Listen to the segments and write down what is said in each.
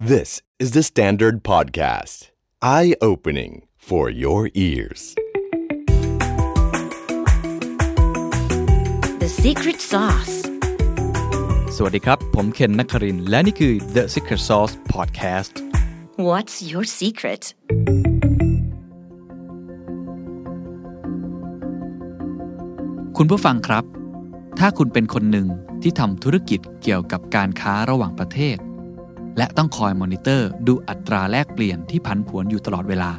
This is the Standard Podcast. Eye opening for your ears. The secret sauce. สวัสดีครับ ผมเคนนักครินทร์และนี่คือ The Secret Sauce Podcast What's your secret? คุณผู้ฟังครับ ถ้าคุณเป็นคนหนึ่งที่ทำธุรกิจเกี่ยวกับการค้าระหว่างประเทศ และต้องคอยมอนิเตอร์ดูอัตราแลกเปลี่ยนที่ผันผวนอยู่ตลอดเวลา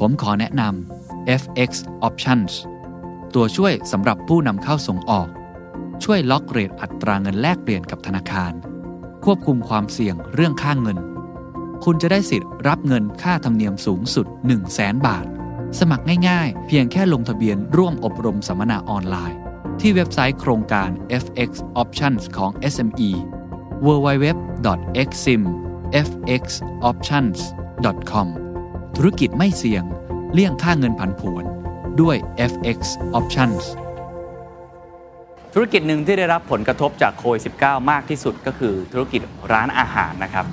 ผมขอแนะนำ FX Options ตัวช่วยสำหรับผู้นำเข้าส่งออก ช่วยล็อกเรทอัตราเงินแลกเปลี่ยนกับธนาคาร ควบคุมความเสี่ยงเรื่องค่างเงิน คุณจะได้สิทธิ์รับเงินค่าธรรมเนียมสูงสุด 1 0 0 0 0แบาท สมัครง่ายๆ เพียงแค่ลงทะเบียนร่วมอบรมสัมมนาออนไลน์ ที่เว็บไซต์โครงการ FX Options ของ SME www.eximfxoptions.com ธุรกิจไม่เสี่ยง เลี่ยงค่าเงินผันผวนด้วย FX Options ธุรกิจหนึ่งที่ได้รับผลกระทบจากโควิด -19 มากที่สุดก็คือธุรกิจร้านอาหารนะครับ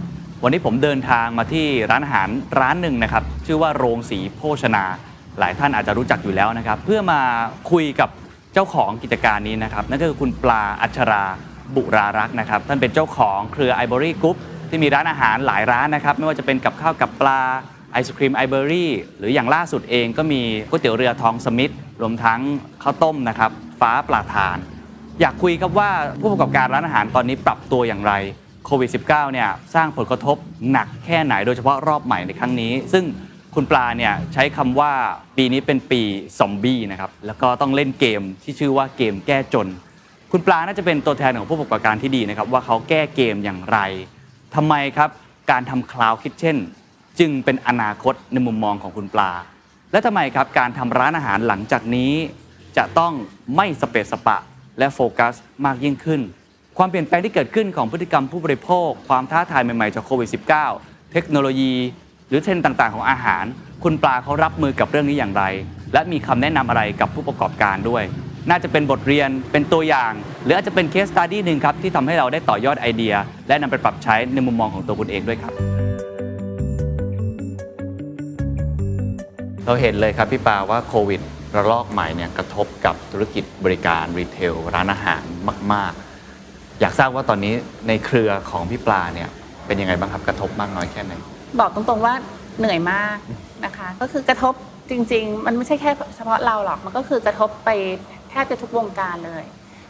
วันนี้ผมเดินทางมาที่ร้านอาหารร้านหนึ่งนะครับ ชื่อว่าโรงสีโภชนา หลายท่านอาจจะรู้จักอยู่แล้วนะครับ เพื่อมาคุยกับเจ้าของกิจการนี้นะครับ นั่นก็คือคุณปลาอัชรา บุรารักษ์นะครับ ท่านเป็นเจ้าของเครือไอ o บ y g กรุ๊ปที่มีร้านอาหารหลายร้านนะครับ ไม่ว่าจะเป็นกับข้าวกับปลาไอศครีมไอเบอรี่หรืออย่างล่าสุดเองก็มีก๋วยเตี๋ยวเรือทองสมิธรวมทั้งข้าวต้มนะครับ ฟ้าปลาทาน อยากคุยครับว่าผู้ประกอบการร้านอาหารตอนนี้ปรับตัวอย่างไรโควิด -19 เนี่ยสร้างผลกระทบหนักแค่ไหนโดยเฉพาะรอบใหม่ในครั้งนี้ ซึ่งคุณปลาเนี่ยใช้คำว่าปีนี้เป็นปีซอมบี้นะครับแล้วก็ต้องเล่นเกมที่ชื่อว่าเกมแก้จน คุณปลาน่าจะเป็นตัวแทนของผู้ประกอบการที่ดีนะครับว่าเขาแก้เกมอย่างไรทำไมครับการทำ cloud kitchen จึงเป็นอนาคตในมุมมองของคุณปลา และทำไมครับการทำร้านอาหารหลังจากนี้ จะต้องไม่สะเปะสะปะ และโฟกัสมากยิ่งขึ้น ความเปลี่ยนแปลงที่เกิดขึ้นของพฤติกรรมผู้บริโภค ความท้าทายใหม่ๆจากโควิด -19 เทคโนโลยี หรือเทรนด์ต่างๆ ของอาหาร คุณปลาเขารับมือกับเรื่องนี้อย่างไร และมีคำแนะนำอะไรกับผู้ประกอบการด้วย น่าจะเป็นบทเรียนเป็นตัวอย่าง หรืออาจจะเป็น case study หนึ่งครับที่ทำให้เราได้ต่อยอดไอเดีย และนำไปปรับใช้ในมุมมองของตัวคุณเองด้วยครับ เราเห็นเลยครับพี่ปลาว่าโควิดระลอกใหม่เนี่ยกระทบกับธุรกิจบริการ retail ร้านอาหารมาก ๆ อยากทราบว่าตอนนี้ในเครือของพี่ปลาเนี่ยเป็นยังไงบ้างครับกระทบมากน้อยแค่ไหนบอกตรงๆว่าเหนื่อยมากนะคะ ก็คือกระทบจริง ๆ มันไม่ใช่แค่เฉพาะเราหรอก มันก็คือกระทบไปแท บจะทุกวงการเลย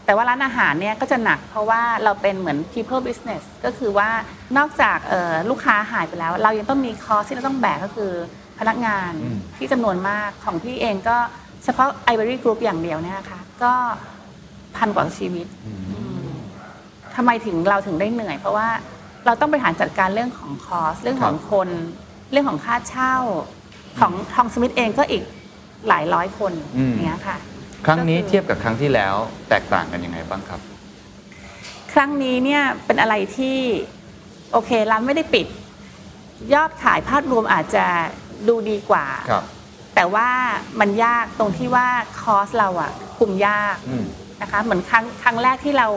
แต่ว่าร้านอาหารเนี่ยก็จะหนักเพราะว่าเราเป็นเหมือน people business ก็คือว่านอกจากเอ่อลูกค้าหายไปแล้ว เรายังต้องมีคอสที่เราต้องแบกก็คือพนักงานอืมที่จำนวนมากของพี่เองก็เฉพาะ Ivory Group อย่างเดียวเนี่ยนะคะก็พันกว่าชีวิตทำไมถึงเราถึงได้เหนื่อย เพราะว่าเราต้องบริหารจัดการเรื่องของคอสเรื่องของคน เรื่องของค่าเช่า ของทองสมิธเองก็อีกหลายร้อยคนอืมเนี้ยค่ะ ครั้งนี้ก็คือเทียบกับครั้งที่แล้วแตกต่างกันยังไงบ้างครับ ครั้งนี้เนี่ยเป็นอะไรที่โอเคร้านไม่ได้ปิด ยอดขายภาพรวมอาจจะดูดีกว่าครับ แต่ว่ามันยากตรงที่ว่าคอสเราอะคุมยากอืม นะคะเหมือนครั้งครั้งแรกที่เรา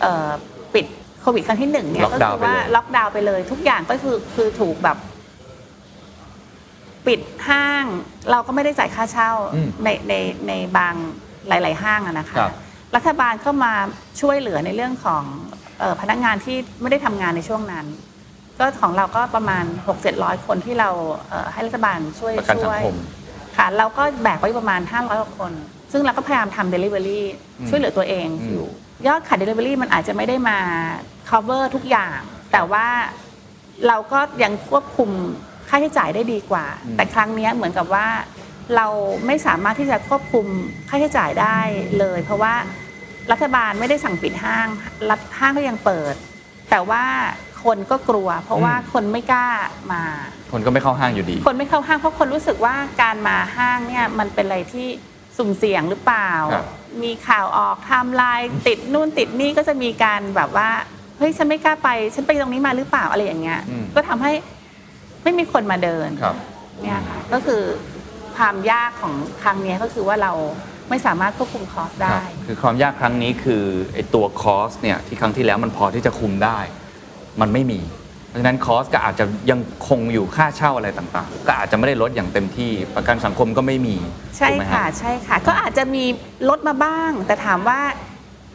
เอ่อปิดโควิดครั้งที่หนึ่งเนี่ยล็อกก็ดาวคืน์อว่าไปเลยล็อกดาวน์ไปเลย ทุกอย่างก็คือคือถูกแบบ ปิดห้าง เราก็ไม่ได้จ่ายค่าเช่าอืมในในในบางหลาย ๆ ห้างอะนะคะครับ รัฐบาลก็มาช่วยเหลือในเรื่องของเออพนักงานที่ไม่ได้ทำงานในช่วงนั้น ก็ของเราก็ประมาณ 6 7 0 0 คนที่เราเอ่อให้รัฐบาลช่วยประกันสัช่งวย คม ค่ะเราก็แบกไว้ประมาณ 500กว่าคน ซึ่งเราก็พยายามทำ Delivery อืมช่วยเหลือตัวเองอืม อยู่ ยอดขาย Delivery มันอาจจะไม่ได้มา cover ทุกอย่าง แต่ว่าเราก็ยังควบคุม ค่าใช้จ่ายได้ดีกว่า แต่ครั้งเนี้ยเหมือนกับว่า เราไม่สามารถที่จะควบคุมค่าใช้จ่ายได้เลย เพราะว่ารัฐบาลไม่ได้สั่งปิดห้างรัฐห้างก็ยังเปิด แต่ว่าคนก็กลัว เพราะว่าคนไม่กล้ามา คนก็ไม่เข้าห้างอยู่ดี คนไม่เข้าห้างเพราะคนรู้สึกว่าการมาห้างเนี่ยมันเป็นอะไรที่สุ่มเสี่ยงหรือเปล่าครับมีข่าวออกไทม์ไลน์ติดนู่นติดนี่ก็จะมีการแบบว่าเฮ้ยฉันไม่กล้าไป ฉันไปตรงนี้มาหรือเปล่าอะไรอย่างเงี้ยอืมก็ทำให้ ไม่มีคนมาเดินครับ เนี่ยค่ะก็คือความยากของครั้งเนี้ยก็คือว่าเราไม่สามารถควบคุมคอสคได้รับคือความยากครั้งนี้คือไอตัวคอสเนี่ยที่ครั้งที่แล้วมันพอที่จะคุมได้ มันไม่มี เพราะฉะนั้นคอสก็อาจจะยังคงอยู่ค่าเช่าอะไรต่างๆ ก็อาจจะไม่ได้ลดอย่างเต็มที่ประกันสังคมก็ไม่มีใช่ถูกไหมค่ะฮะใช่ค่ะ ก็อาจจะมีลดมาบ้าง แต่ถามว่า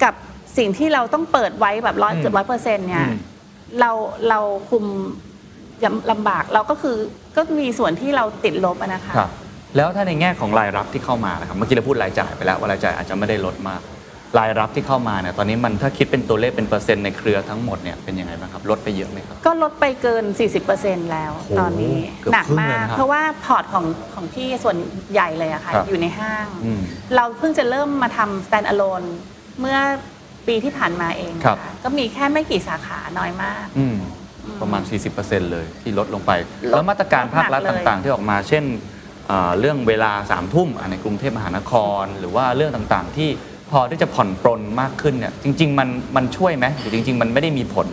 กับสิ่งที่เราต้องเปิดไว้แบบร้อยอืมเกือบร้อยเปอร์เซ็นต์เนี่ยอืม เราเราคุมยำ ลำบากเราก็คือก็มีส่วนที่เราติดลบอะนะคะ ครับ แล้วถ้าในแง่ของรายรับที่เข้ามานะครับเมื่อกี้เราพูดรายจ่ายไปแล้วว่ารายจ่ายอาจจะไม่ได้ลดมาก รายรับที่เข้ามาเนี่ยตอนนี้มันถ้าคิดเป็นตัวเลขเป็นเปอร์เซ็นต์ในเครือทั้งหมดเนี่ยเป็นยังไงบ้างครับลดไปเยอะไหมครับ ก็ลดไปเกิน 40%แล้วโอ้โหตอนนี้เกือบหนักครึ่งมาเลยก นะครับเพราะว่าพอร์ตของของพี่ส่วนใหญ่เลยอะค่ะ ครับ อยู่ในห้าง อืม เราเพิ่งจะเริ่มมาทำ stand alone เมื่อปีที่ผ่านมาเองครับค่ะก็มีแค่ไม่กี่สาขาน้อยมาก อืม ประมาณ 40%เลยที่ลดลงไปลดแล้วมาตรการภาครัฐลดหนักเลย ต่างๆ ที่ออกมา เช่นเอ่อเรื่องเวลาสามทุ่มอะในกรุงเทพมหานคร หรือว่าเรื่องต่างๆ ที่พอที่จะผ่อนปรนมากขึ้นเนี่ยจริง ๆ มันมันช่วยไหมหรือจริง ๆ มันไม่ได้มีผล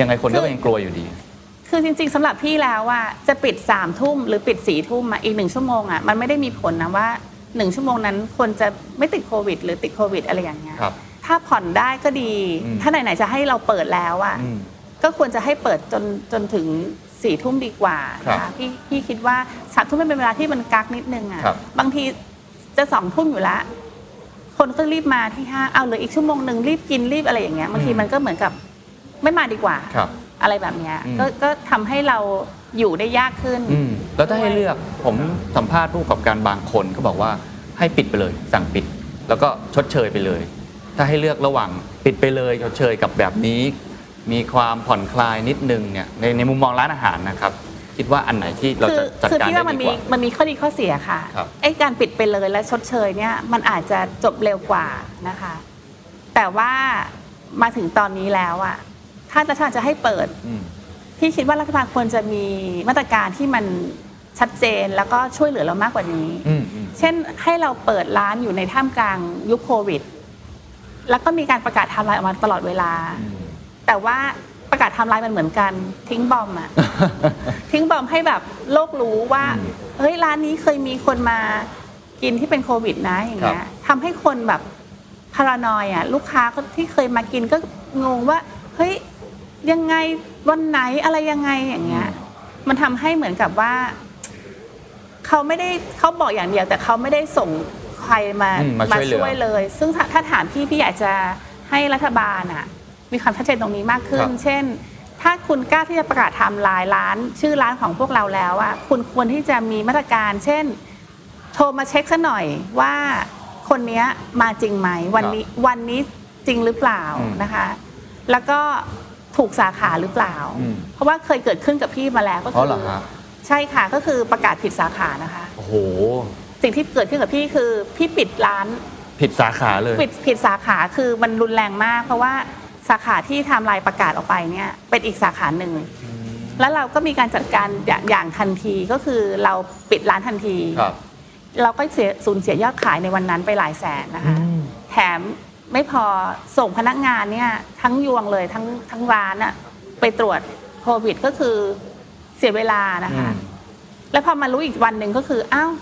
ยังไงคนก็ยังกลัวอยู่ดี คือจริงๆสำหรับพี่แล้วว่าจะปิด3ามทุ่มหรือปิด4ี่ทุ่มอะอีกหนึ่งชั่วโมงอะมันไม่ได้มีผลนะว่าหนึ่งชั่วโมงนั้นคนจะไม่ติดโควิด หรือติดโควิดอะไรอย่างเงี้ยครับถ้าผ่อนได้ก็ดี อืมถ้าไหนๆจะให้เราเปิดแล้วอะอืม ก็ควรจะให้เปิดจนจนถึงสี่ทุ่มดีกว่าครับนะคะพี่พี่คิดว่าสามทุ่มมันเป็นเวลาที่มันกักนิดนึงอะครับบางทีจะสองทุ่มอยู่แล้วคนก็รีบมาที่ห้างเอาเหลืออีกชั่วโมงหนึ่งรีบกินรีบอะไรอย่างเงี้ยบางทีมันก็เหมือนกับไม่มาดีกว่าครับอะไรแบบเนี้ยอืมก็ก็ทำให้เราอยู่ได้ยากขึ้นอืมแล้วถ้าให้เลือกผมสัมภาษณ์ผู้ประกอบการบางคนก็บอกว่าให้ปิดไปเลย สั่งปิด แล้วก็ชดเชยไปเลย ถ้าให้เลือกระหว่างปิดไปเลยชดเชยกับแบบนี้ มีความผ่อนคลายนิดนึงเนี่ยในในมุมมองร้านอาหารนะครับ คิดว่าอันไหนที่เราคืจะจัดคือการพี่ได้ว่ามันดีมีกว่ามันมีข้อดีข้อเสียค่ะครับไอ้การปิดไปเลยและชดเชยเนี่ยมันอาจจะจบเร็วกว่านะคะ แต่ว่ามาถึงตอนนี้แล้วอะถ้ารัฐบาลจะให้เปิดอืมพี่คิดว่ารัฐบาลควรจะมีมาตรการที่มันชัดเจนแล้วก็ช่วยเหลือเรามากกว่านี้อืมอืมเช่นให้เราเปิดร้านอยู่ในท่ามกลางยุคโควิด แล้วก็มีการประกาศไทำลายออกมาตลอดเวลาอืม แต่ว่าประกาศไทำลายมันเหมือนกัน ทิ้งบอมอะ ทิ้งบอมให้แบบโลกรู้ว่าอืมเฮ้ยร้านนี้เคยมีคนมากินที่เป็นโควิดนะอย่างเงี้ยทำให้คนแบบพารานอยอะลูกค้าที่เคยมากินก็งงว่าเฮ้ยยังไงวันไหนอะไรยังไงอย่างเงี้ย มันทำให้เหมือนกับว่าเขาไม่ได้เขาบอกอย่างเดียว แต่เขาไม่ได้ส่งใครมาอืมมาช่วยเหลือเลย ซึ่งถ้าถ้าถามพี่พี่อยากจะให้รัฐบาลอะ มีความชัดเจนตรงนี้มากขึ้นครับเช่น ถ้าคุณกล้าที่จะประกาศไทำลายร้าน ชื่อร้านของพวกเราแล้วอะคุณควรที่จะมีมาตรการ เช่น โทรมาเช็คซะหน่อยว่าคนเนี้ยมาจริงไหมวันนี้วันนี้จริงหรือเปล่าอืมนะคะ แล้วก็ถูกสาขาหรือเปล่าอืมเพราะว่าเคยเกิดขึ้นกับพี่มาแล้วก็อ๋อเหรอฮะใช่ค่ะก็คือประกาศผิดสาขานะคะโอ้โหสิ่งที่เกิดขึ้นกับพี่คือพี่ปิดร้าน ผิดสาขาเลย ปิดผิดสาขาคือมันรุนแรงมาก เพราะว่าสาขาที่ไทำลายประกาศออกไปเนี่ยเป็นอีกสาขาหนึ่ง แล้วเราก็มีการจัดการอย่างอย่างทันทีก็คือเราปิดร้านทันที ครับ เราก็เสียสูญเสียยอดขายในวันนั้นไปหลายแสนนะคะ แถมไม่พอส่งพนักงานเนี่ยทั้งยวงเลยทั้งทั้งร้านอะไปตรวจโควิดก็คือเสียเวลานะคะ อืม แล้วพอมารู้อีกวันหนึ่งก็คืออ้าว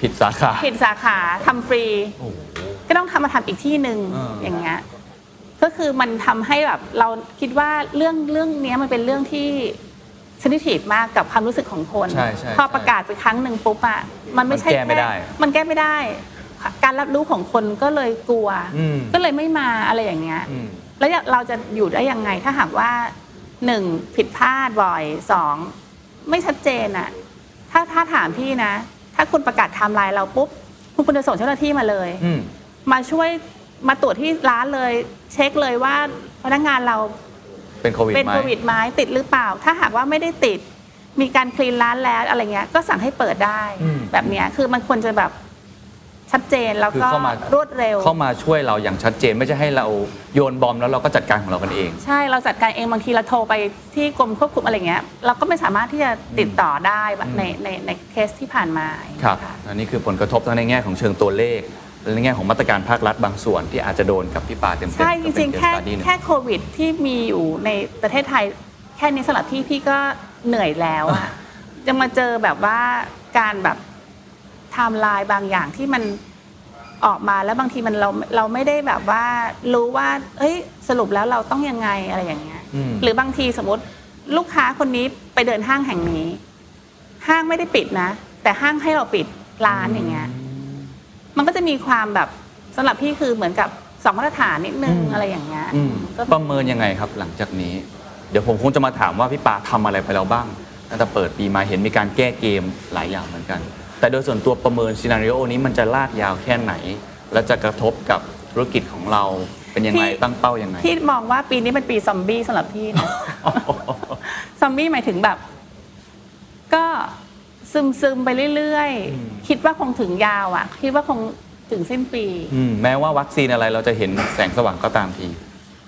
ผิดสาขา ผิดสาขาทำฟรี โอ้โห ก็ต้องทำมาทำอีกที่หนึ่งอ่า อย่างเงี้ย ก็คือมันทำให้แบบเราคิดว่าเรื่องเรื่องเนี้ยมันเป็นเรื่องที่sensitive มากกับความรู้สึกของคนใช่ใช่พอประกาศไปครั้งหนึ่งปุ๊บอะมันไม่ใช่มันแก้ไม่ได้มันแก้ไม่ได้ การรับรู้ของคนก็เลยกลัวอืมก็เลยไม่มาอะไรอย่างเงี้ยอืมแล้วเราจะอยู่ได้ยังไงถ้าหากว่าหนึ่งผิดพลาดบ่อยสองไม่ชัดเจนอะถ้าถ้าถามพี่นะ ถ้าคุณประกาศไทม์ไลน์เราปุ๊บ คุณควรจะส่งเจ้าหน้าที่มาเลยอืมมาช่วย มาตรวจที่ร้านเลย เช็คเลยว่าพนักงานเราเป็นโควิดเป็นไหมโควิดไหมติดหรือเปล่า ถ้าหากว่าไม่ได้ติดมีการคลีนร้านแล้วอะไรเงี้ยก็สั่งให้เปิดได้ อืมแบบเนี้ยคือมันควรจะแบบชัดเจนแล้วคือก็เข้ามารวดเร็ว เข้ามาช่วยเราอย่างชัดเจนไม่ใช่ให้เราโยนบอมแล้วเราก็จัดการของเรากันเอง ใช่เราจัดการเองบางทีเราโทรไปที่กรมควบคุมอะไรเงี้ยเราก็ไม่สามารถที่จะติดต่อได้แบบอืม ในในในเคสที่ผ่านมาครับะอันนี้คือผลกระทบทั้งในแง่ของเชิงตัวเลข และในแง่ของมาตรการภาครัฐบางส่วนที่อาจจะโดนกับพี่ปาเต็มๆใช่จก็เป็รินงๆ case แค่ study หนึ่งแค่โควิดที่มีอยู่ในประเทศไทย แค่นี้สำหรับพี่พี่ก็เหนื่อยแล้วอะจะมาเจอแบบว่าการแบบไทม์ไลน์บางอย่างที่มันออกมาแล้วบางทีมันเราเราไม่ได้แบบว่ารู้ว่าเอ้ยสรุปแล้วเราต้องยังไงอะไรอย่างเงี้ย อืม หรือบางทีสมมติลูกค้าคนนี้ไปเดินห้างแห่งนี้ ห้างไม่ได้ปิดนะ แต่ห้างให้เราปิดร้านอย่างเงี้ย มันก็จะมีความแบบสำหรับพี่คือเหมือนกับสองมาตรฐานนิดนึงอืม อะไรอย่างเงี้ยอืมก็ประเมินยังไงครับหลังจากนี้ เดี๋ยวผมคงจะมาถามว่าพี่ปาทำอะไรไปแล้วบ้างตั้งแต่เปิดปีมาเห็นมีการแก้เกมหลายอย่างเหมือนกัน แต่โดยส่วนตัวประเมินซีนารีโอนี้มันจะลากยาวแค่ไหน และจะกระทบกับธุรกิจของเราเป็นยังไงตั้งเป้ายังไง พี่มองว่าปีนี้เป็นปีซอมบี้สำหรับพี่นะ ซอมบี้หมายถึงแบบ ก็ ซึมซึมๆไปเรื่อยๆ คิดว่าคงถึงยาวอะ คิดว่าคงถึงสิ้นปี อืมแม้ว่าวัคซีนอะไรเราจะเห็นแสงสว่างก็ตามที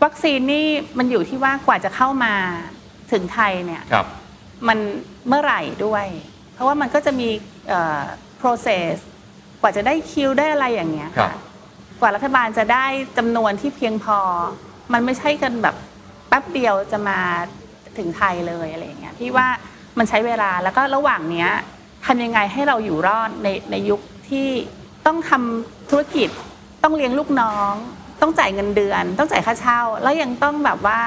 วัคซีนนี่มันอยู่ที่ว่ากว่าจะเข้ามาถึงไทยเนี่ยครับ มันเมื่อไหร่ด้วย เพราะว่ามันก็จะมีเอ่อ process กว่าจะได้คิวได้อะไรอย่างเงี้ยครัค่ะบกว่ารัฐบาลจะได้จำนวนที่เพียงพอ มันไม่ใช่กันแบบแป๊บเดียวจะมาถึงไทยเลยอะไรอย่างเงี้ยพี่ว่า มันใช้เวลาแล้วก็ระหว่างเนี้ยทำยังไงให้เราอยู่รอดในในยุคที่ต้องทำธุรกิจต้องเลี้ยงลูกน้อง ต้องจ่ายเงินเดือน ต้องจ่ายค่าเช่า แล้วยังต้องแบบว่า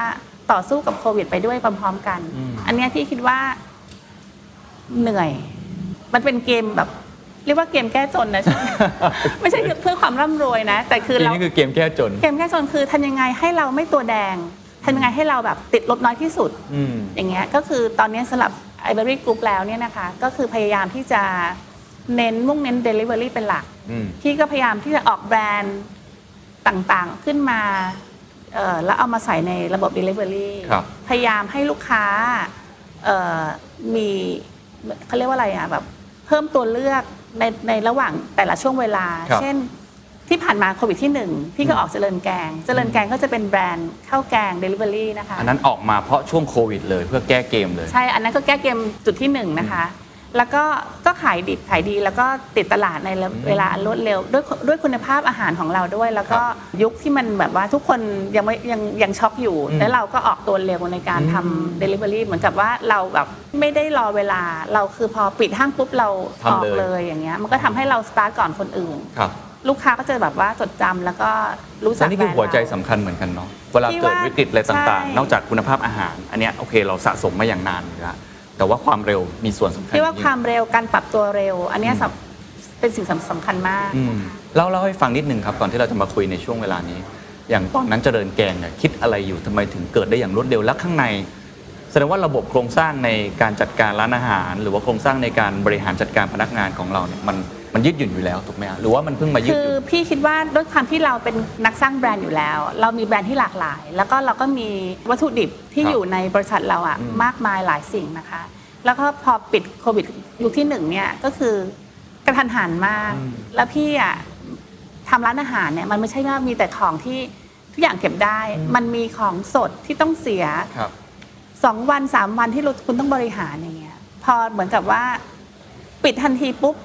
ต่อสู้กับโควิด ไปด้วยพร้อมๆกันอืมอันเนี้ยพี่คิดว่าเหนื่อย มันเป็นเกมแบบเรียกว่าเกมแก้จนนะใช่ไหมไม่ใช่เพื่อความร่ำรวยนะ แต่คือทีเรานี้คือเกมแก้จน เกมแก้จนคือทำยังไงให้เราไม่ตัวแดงทำยังไงให้เราแบบติดลบน้อยที่สุดอืมอย่างเงี้ยก็คือตอนนี้สำหรับ i b e r y Group แล้วเนี่ยนะคะก็คือพยายามที่จะเน้นมุ่งเน้น Delivery เป็นหลัก อืมพี่ก็พยายามที่จะออกแบรนด์ต่างๆขึ้นมาเอ่อแล้วเอามาใส่ในระบบ Delivery ครับ พยายามให้ลูกค้าเอ่อมีเขาเรียกว่าอะไรอะแบบเพิ่มตัวเลือกในในระหว่างแต่ละช่วงเวลา ครับ เช่น ที่ผ่านมาโควิดที่หนึ่งพี่ก็ออกเจริญแกง เจริญแกงก็จะเป็นแบรนด์ข้าวแกง Delivery นะคะ อันนั้นออกมาเพราะช่วงโควิดเลยเพื่อแก้เกมเลย ใช่ อันนั้นก็แก้เกมจุดที่หนึ่งนะคะ แล้วก็ก็ขายดิบขายดีแล้วก็ติดตลาดในเวลาอันรวดเร็ว ด้วยด้วยคุณภาพอาหารของเราด้วย แล้วก็ยุคที่มันแบบว่าทุกคนยังไม่ยังยังช็อกอยู่อืมแล้วเราก็ออกตัวเร็วในการอืมทำ Delivery เหมือนกับว่าเราแบบไม่ได้รอเวลาเราคือพอปิดห้างปุ๊บเราออกเลยอย่างเงี้ยมันก็ทำให้เราสตาร์ทก่อนคนอื่นครับ ลูกค้าก็จะแบบว่าจดจำแล้วก็รู้จัและกนี่คือหัวใจแบรนด์เรา สำคัญเหมือนกันเนาะ เวลาที่เกิดว่าวิกฤตอะไรต่างใช่ ๆ นอกจากคุณภาพอาหาร อันเนี้ยโอเคเราสะสมมาอย่างนานอยู่แล้วแต่ว่าความเร็วมีส่วนสำคัญพี่ว่ายิ่ง ความเร็วการปรับตัวเร็ว อันเนี้ยสำเป็นสิ่งสำคัญมาก อืมเล่าเล่าให้ฟังนิดนึงครับก่อนที่เราจะมาคุยในช่วงเวลานี้ อย่างตอนนั้นเจริญแกงเนี่ยคิดอะไรอยู่ทำไมถึงเกิดได้อย่างรวดเร็วและข้างในแสดงว่าระบบโครงสร้างในการจัดการร้านอาหาร หรือว่าโครงสร้างในการบริหารจัดการพนักงานของเราเนี่ยมัน มันยืดหยุ่นอยู่แล้วถูกไหมฮะหรือว่ามันเพิ่งมายืดคืหอยุ่น พี่คิดว่าด้วยความที่เราเป็นนักสร้างแบรนด์อยู่แล้ว เรามีแบรนด์ที่หลากหลาย แล้วก็เราก็มีวัตถุดิบที่ครับอยู่ในบริษัทเราอะอืม มากมายหลายสิ่งนะคะ แล้วก็พอปิดโควิดยุคที่หนึ่งเนี่ยก็คือกระทันหันมาก แล้วพี่อะทำร้านอาหารเนี่ยมันไม่ใช่ว่ามีแต่ของที่ทุกอย่างเก็บได้ มันมีของสดที่ต้องเสีย ครับ สองวันสามวันที่เราคุณต้องบริหารอย่างเงี้ยพอเหมือนกับว่า ปิดทันทีปุ๊บ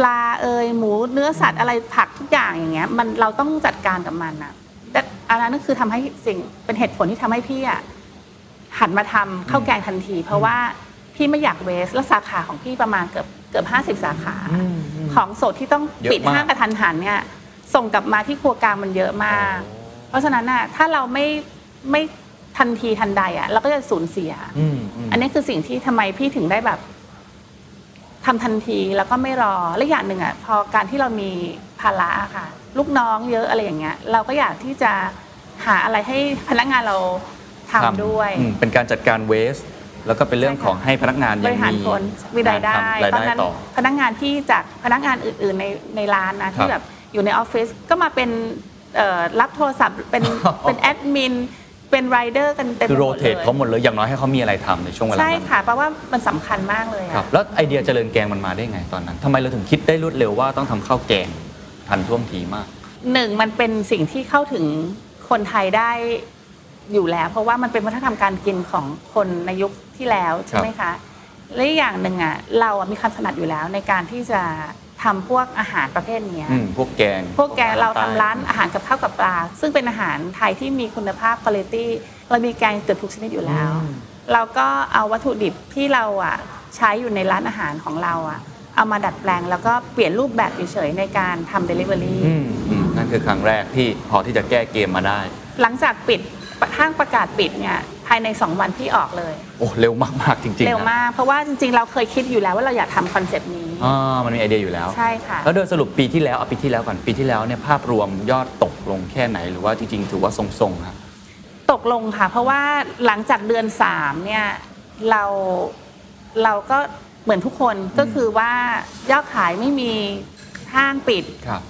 ปลาเอยหมูเนื้อสัตว์อะไรผักทุกอย่างอย่างเงี้ย มันเราต้องจัดการกับมันอะแต่อันนั้นก็คือทำให้สิ่งเป็นเหตุผลที่ทำให้พี่อะหันมาทำข้าวแกงทันที เพราะว่าพี่ไม่อยากเวสแล้วสาขาของพี่ประมาณเกือบเกือบห้าสิบสาขาอืมอืมของสดที่ต้องเยอะปิดมากห้างกระทันหันเนี่ยส่งกลับมาที่ครัวกลางมันเยอะมาก เพราะฉะนั้นน่ะถ้าเราไม่ไม่ทันทีทันใดอะเราก็จะสูญเสียอืมอืมอันนี้คือสิ่งที่ทำไมพี่ถึงได้แบบ ทำทันทีแล้วก็ไม่รอและอย่างหนึ่งอะพอการที่เรามีภาระอะค่ะ ลูกน้องเยอะอะไรอย่างเงี้ย เราก็อยากที่จะหาอะไรให้พนักงานเราทำด้วยอืมเป็นการจัดการเวสแล้วก็เป็นเรื่องใช่ค่ะของให้พนักงานบยังริหารมีคนมีรายได้งนทำรายตอนได้นั้นต่อพนักงานที่จากพนักงานอื่น ๆ ในในร้านนะครัที่แบบอยู่ในออฟฟิศก็มาเป็นเอ่อรับโทรศัพท์เป็นเป็นแอดมิน เป็นไรเดอร์กันเต็มคือไป rotate หมดเลยเขาหมดเลยอย่างน้อยให้เขามีอะไรทำในช่วงเวลาใช่นั้นค่ะเพราะว่ามันสำคัญมากเลยครัอะบแล้วไอเดียเจริญแกงมันมาได้ไงตอนนั้นทำไมเราถึงคิดได้รวดเร็วว่าต้องทำข้าวแกงทันท่วงทีมาก หนึ่งมันเป็นสิ่งที่เข้าถึงคนไทยได้อยู่แล้ว เพราะว่ามันเป็นวัฒนธรรมการกินของคนในยุคที่แล้วใช่ไหมคะ และอีกอย่างหนึ่งอะเราอะมีความถนัดอยู่แล้วในการที่จะ ทำพวกอาหารประเภทเนี้ยอืมพวกแกง พวกแกงเราทำใต้ร้านอาหารกับข้าวกับปลา ซึ่งเป็นอาหารไทยที่มีคุณภาพคุณภาพเรามีแกงเกือบทุกชนิดอยู่แล้วเราก็เอาวัตถุดิบที่เราอะใช้อยู่ในร้านอาหารของเราอะเอามาดัดแปลงแล้วก็เปลี่ยนรูปแบบเฉยๆในการทำ Delivery อืมอืมนั่นคือครั้งแรกที่พอที่จะแก้เกมมาได้ หลังจากปิดห้างประกาศปิดเนี่ย ภายใน 2 วันพี่ออกเลย โอ้เร็วมากๆจริงๆเร็วนะมาก เพราะว่าจริงๆ เราเคยคิดอยู่แล้วว่าเราอยากทำคอนเซปต์นี้ อ่ามันมีไอเดียอยู่แล้ว ใช่ค่ะ แล้วโดยสรุปปีที่แล้วเอาปีที่แล้วก่อนปีที่แล้วเนี่ยภาพรวมยอดตกลงแค่ไหนหรือว่าจริงๆถือว่าทรงๆครับ ตกลงค่ะ เพราะว่าหลังจากเดือน 3 เนี่ยเราเราก็เหมือนทุกคนก็คือว่ายอดขายไม่มีห้างปิด ครับ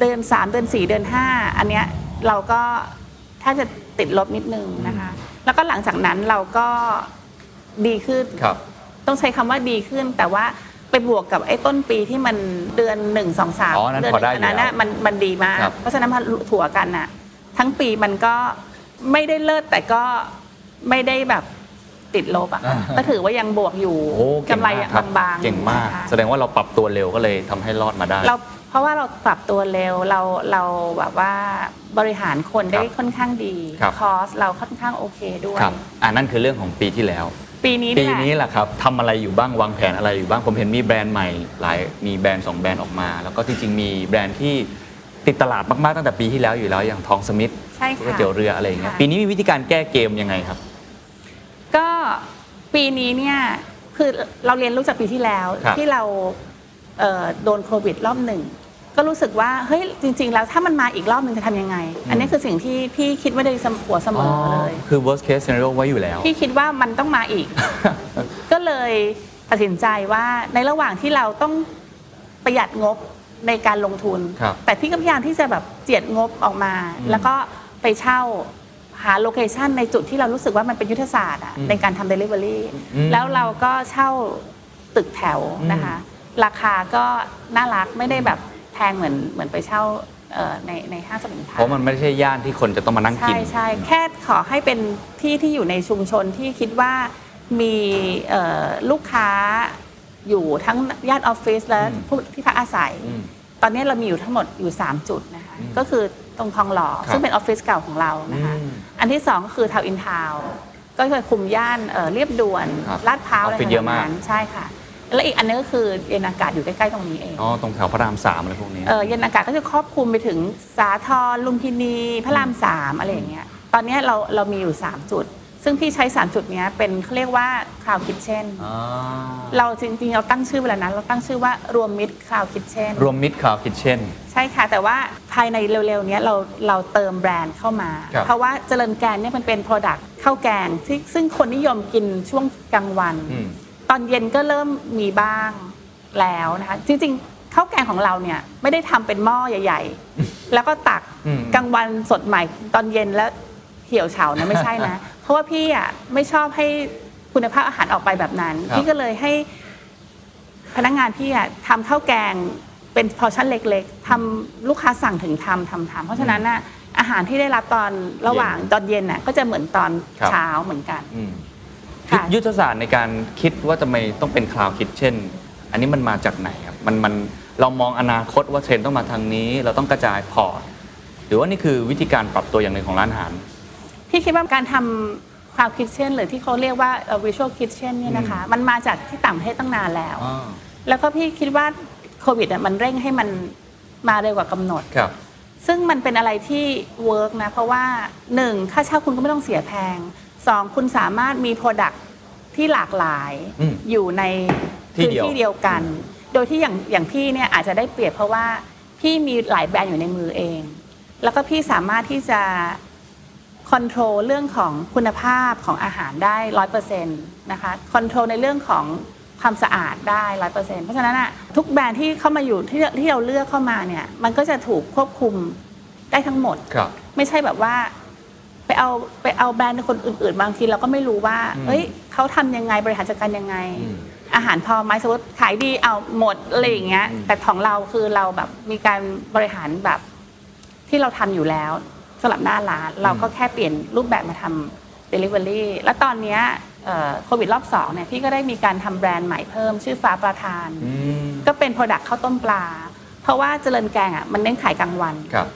เดือน3 เดือน4 เดือน 5 อันเนี้ยเราก็แทบจะ ติดลบนิดนึงนะคะ แล้วก็หลังจากนั้นเราก็ดีขึ้น ครับต้องใช้คำว่าดีขึ้น แต่ว่าไปบวกกับไอ้ต้นปีที่มันเดือนหนึ่งสองสามอ๋อนั้นเดืพอได้อยู่นั้นน่ะแล้วมันมันดีมาก ครับ เพราะฉะนั้นพอถั่วกันน่ะทั้งปีมันก็ไม่ได้เลิศแต่ก็ไม่ได้แบบติดลบอะก็ถือว่ายังบวกอยู่โอ้เก่งกำไรมากยังครับบางๆเก่งมาก นะคะ แสดงว่าเราปรับตัวเร็วก็เลยทำให้รอดมาได้ เราเพ ราะว่าเราปรับตัวเร็วเราเราแบบว่าบริหารคนได้ครับค่อนข้างดีครับ คอสเราค่อนข้างโอเคด้วย ครับอ่านั่นคือเรื่องของปีที่แล้ว ปีนี้ปีเยนี้แหละครับทำอะไรอยู่บ้างวางแผนอะไรอยู่บ้างผมเห็นมีแบรนด์ใหม่หลายมีแบรนด์สองแบรนด์ออกมา แล้วก็จริงๆมีแบรนด์ที่ติดตลาดมากๆตั้งแต่ปีที่แล้วอยู่แล้วอย่างทองสมิธใช่ก๋วยค่ะ เตี๋ยวเรืออะไรอย่างเงี้ยค่ะ ปีนี้มีวิธีการแก้เกมยังไงครับ ก็ปีนี้เนี่ยคือเราเรียนรู้จากปีที่แล้ว ครับที่เราเอ่อโดนโควิดรอบหนึ่ง ก็รู้สึกว่าเฮ้ยจริง ๆ แล้วถ้ามันมาอีกรอบหนึ่งจะทำยังไง อันนี้คือสิ่งที่พี่คิดไว้ในหัวเสมอเลย คือ worst case scenario ไว้อยู่แล้ว พี่คิดว่ามันต้องมาอีก ก็เลยตัดสินใจว่าในระหว่างที่เราต้องประหยัดงบในการลงทุน ครับแต่พี่ก็พยายามที่จะแบบเจียดงบออกมาแล้วก็ไปเช่าหา location ในจุดที่เรารู้สึกว่ามันเป็นยุทธศาสตร์อะในการทำเดลิเวอรี่อืมแล้วเราก็เช่าตึกแถวนะคะ ราคาก็น่ารักไม่ได้แบบ แพงเหมือนเหมือนไปเช่าเอ่อในในห้างสรรพสินค้าเพราะมันไม่ใช่ย่านที่คนจะต้องมานั่งกิน ใช่ใช่แค่ขอให้เป็นที่ที่อยู่ในชุมชนที่คิดว่ามีเอ่อลูกค้าอยู่ทั้งย่านออฟฟิศและอืมผู้ที่พักอาศัยอืมตอนนี้เรามีอยู่ทั้งหมดอยู่ 3 จุดนะคะอืมก็คือตรงทองหล่อครับซึ่งเป็นออฟฟิศเก่าของเรานะคะอืมอันที่ 2 ก็คือทาวน์อินทาวน์ ก็คือคุมย่านเอ่อเลียบด่วนครับลาดพร้าวอะไรนั้นออฟฟิศเยอะมากใช่ค่ะ และอีกอันนึงก็คือเย็นอากาศอยู่ใกล้ๆตรงนี้เอง อ๋อ ตรงแถวพระรามสามอะไรพวกนี้ เออเย็นอากาศก็จะครอบคลุมไปถึงสาทรลุมพินีพระรามสามอะไรอย่างเงี้ย ตอนเนี้ยเราเรามีอยู่ 3 จุด ซึ่งพี่ใช้ 3 จุดเนี้ยเป็นเขาเรียกว่าค o าวคิ t เช่น อ๋อเราจริงๆ เราตั้งชื่อไปแล้วนะเราตั้งชื่อว่ารวมมิตรค o าวคิ t เช่น รวมมิตร cloud kitchen ใช่ค่ะ แต่ว่าภายในเร็วๆเนี้ยเราเราเติมแบรนด์เข้ามา ครับ เพราะว่าเจริญแกงเนี่ยมันเป็น Product ข้าวแกงที่ซึ่งคนนิยมกินช่วงกลางวัน อืม ตอนเย็นก็เริ่มมีบ้างแล้วนะคะจริงๆข้าวแกงของเราเนี่ยไม่ได้ทำเป็นหม้อใหญ่ ๆ แล้วก็ตักอืมกลางวันสดใหม่ตอนเย็นแล้วเหี่ยวเฉานะไม่ใช่นะ เพราะว่าพี่อะไม่ชอบให้คุณภาพอาหารออกไปแบบนั้นครับพี่ก็เลยให้พนักงานพี่อะทำข้าวแกงเป็น portion เล็กๆทำลูกค้าสั่งถึงทำทำทำเพราะฉะนั้นน่ะอาหารที่ได้รับตอนระหว่างตอนเย็นน่ะก็จะเหมือนตอนครับเช้าเหมือนกัน อืมค่ะ ยุทธศาสตร์ในการคิดว่าทำไมต้องเป็น cloud kitchen อันนี้มันมาจากไหนครับมันมันเรามองอนาคตว่าเทรนด์ต้องมาทางนี้ เราต้องกระจายพอร์ตหรือว่านี่คือวิธีการปรับตัวอย่างหนึ่งของร้านอาหาร พี่คิดว่าการทำคลาวคิ t เช่นหรือที่เขาเรียกว่าวิชวลคิ t เช่นเนี่ยนะคะ มันมาจากที่ต่างประเทศตั้งนานแล้ว แล้วก็พี่คิดว่าโควิดอะมันเร่งให้มันมาเร็วกว่ากำหนด ครับ ซึ่งมันเป็นอะไรที่ work นะ เพราะว่า 1. ค่าเช่าคุณก็ไม่ต้องเสียแพง 2. คุณสามารถมี product ที่หลากหลายอืมอยู่ในที่พื้นเดียว ที่เดียวกัน โดยที่อย่างอย่างพี่เนี่ยอาจจะได้เปรียบเพราะว่าพี่มีหลายแบรนด์อยู่ในมือเอง แล้วก็พี่สามารถที่จะ control เรื่องของคุณภาพของอาหารได้ร้อยเปอร์เซ็นต์นะคะ control ในเรื่องของความสะอาดได้ร้อยเปอร์เซ็นต์เพราะฉะนั้นอะทุกแบรนด์ที่เข้ามาอยู่ที่ที่เราเลือกเข้ามาเนี่ยมันก็จะถูกควบคุมได้ทั้งหมด ครับ ไม่ใช่แบบว่าไป เอาไปเอาแบรนด์คนอื่นๆ บางทีเราก็ไม่รู้ว่าอืมเอ้ยเขาทำยังไงบริหารจัดการยังไงอืมอาหารพอไหมสมมติขายดีเอาหมดอะไรอย่างเงี้ยอืมแต่ของเราคือเราแบบมีการบริหารแบบที่เราทำอยู่แล้วสำหรับหน้าร้านเราก็แค่เปลี่ยนรูปแบบมาทำ Delivery แล้วตอนเนี้ยเอ่อโควิดรอบสองเนี่ยพี่ก็ได้มีการทำแบรนด์ใหม่เพิ่มชื่อฟ้าประทานอืมก็เป็น Product ข้าวต้มปลา เพราะว่าเจริญแกงอะมันเน้นขายกลางวันครับ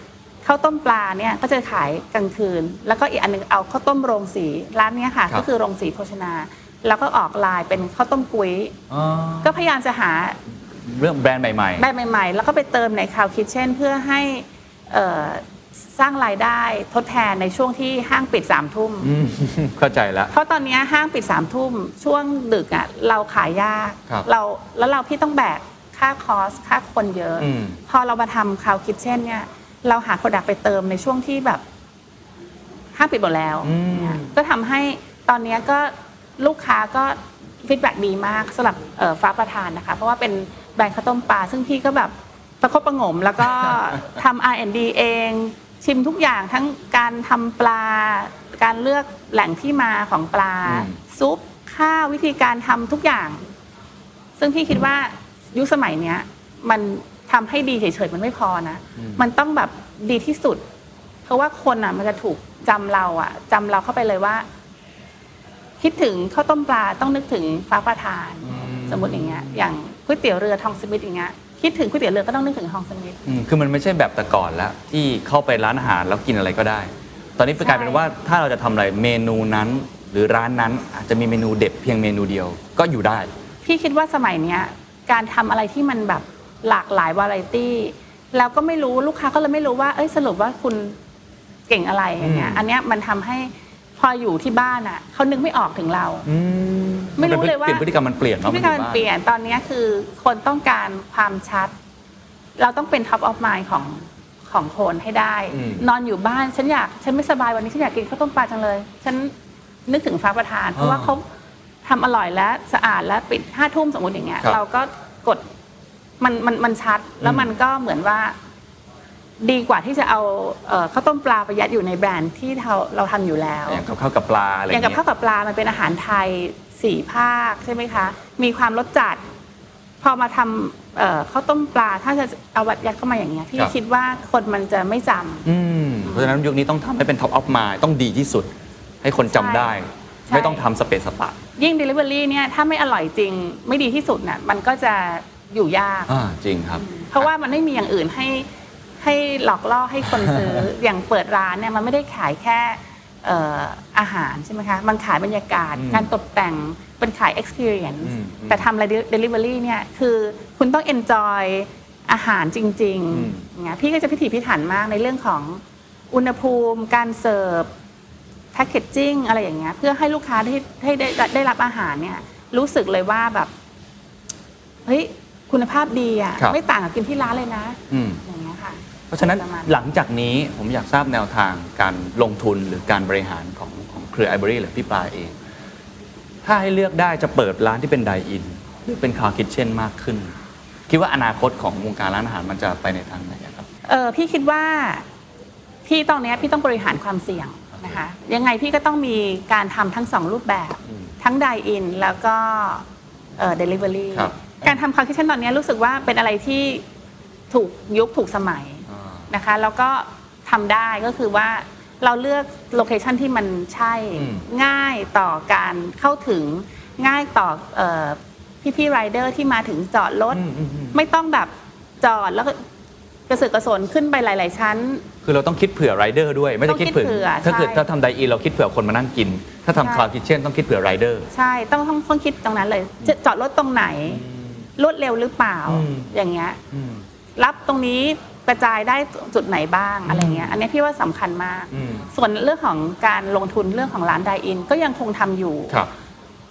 ข้าวต้มปลาเนี่ยก็จะขายกลางคืน แล้วก็อีกอันหนึงเอาข้าวต้มโรงสีร้านเนี้ยค่ะครับก็คือโรงสีโภชนา แล้วก็ออกลายเป็นข้าวต้มกุ้ยอ๋อก็พยายามจะหาเรื่องแบรนด์ใหม่แบบใหม่ๆ แล้วก็ไปเติมในคาวคิ t เช่นเพื่อให้เอ่อสร้างรายได้ทดแทนในช่วงที่ห้างปิดสามทุ่มอืมเข้าใจแล้ว เพราะตอนนี้ห้างปิดสามทุ่มช่วงดึกอะเราขายยากครับเราแล้วเราพี่ต้องแบกค่าคอสค่าคนเยอะอืมพอเรามาทำคาวคิทเช่นเนี่ย เราหา product ไปเติมในช่วงที่แบบห้างปิดหมดแล้ว อืมเนี่ยก็ทำให้ตอนนี้ก็ลูกค้าก็ feedback ดีมากสำหรับเอ่อฟ้าปลาทานนะคะ เพราะว่าเป็นแบรนด์ข้าวต้มปลาซึ่งพี่ก็แบบประคบประหงม แล้วก็ ทำ R&D เอง ชิมทุกอย่างทั้งการทำปลา การเลือกแหล่งที่มาของปลา อืม ซุปข้าววิธีการทำทุกอย่าง ซึ่งพี่คิดว่ายุคสมัยเนี้ย มัน ทำให้ดีเฉยๆมันไม่พอนะ มันต้องแบบดีที่สุด เพราะว่าคนอะ มันจะถูกจำเราอะจำเราเข้าไปเลยว่า คิดถึงข้าวต้มปลาต้องนึกถึงฟ้าประธาน สมมติอย่างเงี้ย อย่างก๋วยเตี๋ยวเรือทองสมิธอย่างเงี้ยคิดถึงก๋วยเตี๋ยวเรือก็ต้องนึกถึงทองสมิธอืมคือมันไม่ใช่แบบแต่ก่อนแล้วที่เข้าไปร้านอาหารแล้วกินอะไรก็ได้ ตอนนี้ใช่กลายเป็นว่าถ้าเราจะทำอะไรเมนูนั้น หรือร้านนั้นอาจจะมีเมนูเด็ดเพียงเมนูเดียวก็อยู่ได้ พี่คิดว่าสมัยเนี้ยการทำอะไรที่มันแบบ หลากหลายวาไรตี้แล้วก็ไม่รู้ลูกค้าก็เลยไม่รู้ว่าเอ้ยสรุปว่าคุณเก่งอะไรอย่างเงี้ยอืมอันเนี้ยมันทำให้พออยู่ที่บ้านอะเขานึกไม่ออกถึงเราไม่รู้เลยว่าเปลี่ยนพฤติกรรมมันเปลี่ยนพเนาะฤติกรรมมันเปลี่ยนตอนเนี้ยคือคนต้องการความชัด เราต้องเป็น top of mind ของของคนให้ได้อืมนอนอยู่บ้านฉันอยากฉันไม่สบายวันนี้ฉันอยากกินข้าวต้มปลาจังเลย ฉันนึกถึงฟ้าประธาน เพราะว่าเขาทำอร่อยและสะอาดและปิดห้าทุ่มสมมติอย่างเงี้ยครับเราก็กด มันมันมันชัดแล้วอืมมันก็เหมือนว่า ดีกว่าที่จะเอาเอ่อข้าวต้มปลาไปยัดอยู่ในแบรนด์ที่เราเราทำอยู่แล้ว อย่างกับข้าวกับปลาอะไรออย่างย่างกับเงี้ข้าวยกับปลา มันเป็นอาหารไทยสี่ภาคใช่ไหมคะ มีความรสจัด พอมาทำเอ่อข้าวต้มปลา ถ้าจะเอาวัดยัดเข้ามาอย่างเงี้ย พี่คิดว่าคนมันจะไม่จำ อืมเพราะฉะนั้นยุคนี้ต้องทำให้เป็น top of mind ต้องดีที่สุด ให้คนจำได้ ใช่ ไม่ต้องทำสะเปะสะปะ ยิ่ง Delivery เนี่ย ถ้าไม่อร่อยจริง ไม่ดีที่สุดน่ะ มันก็จะ อยู่ยาก อ่าจริงครับ เพราะว่ามันไม่มีอย่างอื่นให้ให้หลอกล่อให้คนซื้อ อย่างเปิดร้านเนี่ยมันไม่ได้ขายแค่เอ่ออาหารใช่ไหมคะ มันขายบรรยากาศ อืมการตกแต่งเป็นขาย experience อืมแต่ทำอะไร delivery เนี่ยคือคุณต้อง enjoy อาหารจริงอืม ๆอย่างเงี้ยพี่ก็จะพิถีพิถันมากในเรื่องของอุณหภูมิ การเสิร์ฟ แพคเกจจิ้งอะไรอย่างเงี้ยเพื่อให้ลูกค้าที่ให้ได้ได้รับอาหารเนี่ยรู้สึกเลยว่าแบบ เฮ้ย คุณภาพดีอะครับ ไม่ต่างกับกินที่ร้านเลยนะอืม อย่างเงี้ยค่ะเพราะฉะนั้นประมาณหลังจากนี้ผมอยากทราบแนวทางการลงทุนหรือการบริหารของของเครือไอเบอรี่หรือพี่ปลาเอง ถ้าให้เลือกได้จะเปิดร้านที่เป็น dine-in หรือเป็น cloud kitchen มากขึ้น คิดว่าอนาคตของวงการร้านอาหารมันจะไปในทางไหนอะครับ เออพี่คิดว่าพี่ตอนเนี้ยพี่ต้องบริหารความเสี่ยงนะคะยังไงพี่ก็ต้องมีการทำทั้งสองรูปแบบ อืมทั้ง dine-in แล้วก็เอ่อเดลิเวอรี่ครับ การทำ cloud kitchen ตอนเนี้ยรู้สึกว่าเป็นอะไรที่ถูกยุคถูกสมัยอ่านะคะแล้วก็ทำได้ก็คือว่าเราเลือก location ที่มันใช่อืมง่ายต่อการเข้าถึงง่ายต่อเออพี่ๆไรเดอร์ที่มาถึงจอดรถอืมอืมอืมไม่ต้องแบบจอดแล้วก็กระเสือกกระสนขึ้นไปหลาย ๆ ชั้น คือเราต้องคิดเผื่อไรเดอร์ด้วย ไม่ได้คิดเผื่อต้องคิดเผื่อถ้าเกิดใช่ถ้าทำ dine-in เราคิดเผื่อคนมานั่งกิน ถ้าใช่ทำ cloud kitchen ต้องคิดเผื่อไรเดอร์ใช่ต้องต้องต้องคิดตรงนั้นเลยจะจอดรถตรงไหน รวดเร็วหรือเปล่าอืม อย่างเงี้ยรับตรงนี้กระจายได้จุดไหนบ้างอะไรเงี้ยอันนี้พี่ว่าสำคัญมาก อืมส่วนเรื่องของการลงทุนเรื่องของร้านไดอินก็ยังคงทำอยู่ ครับ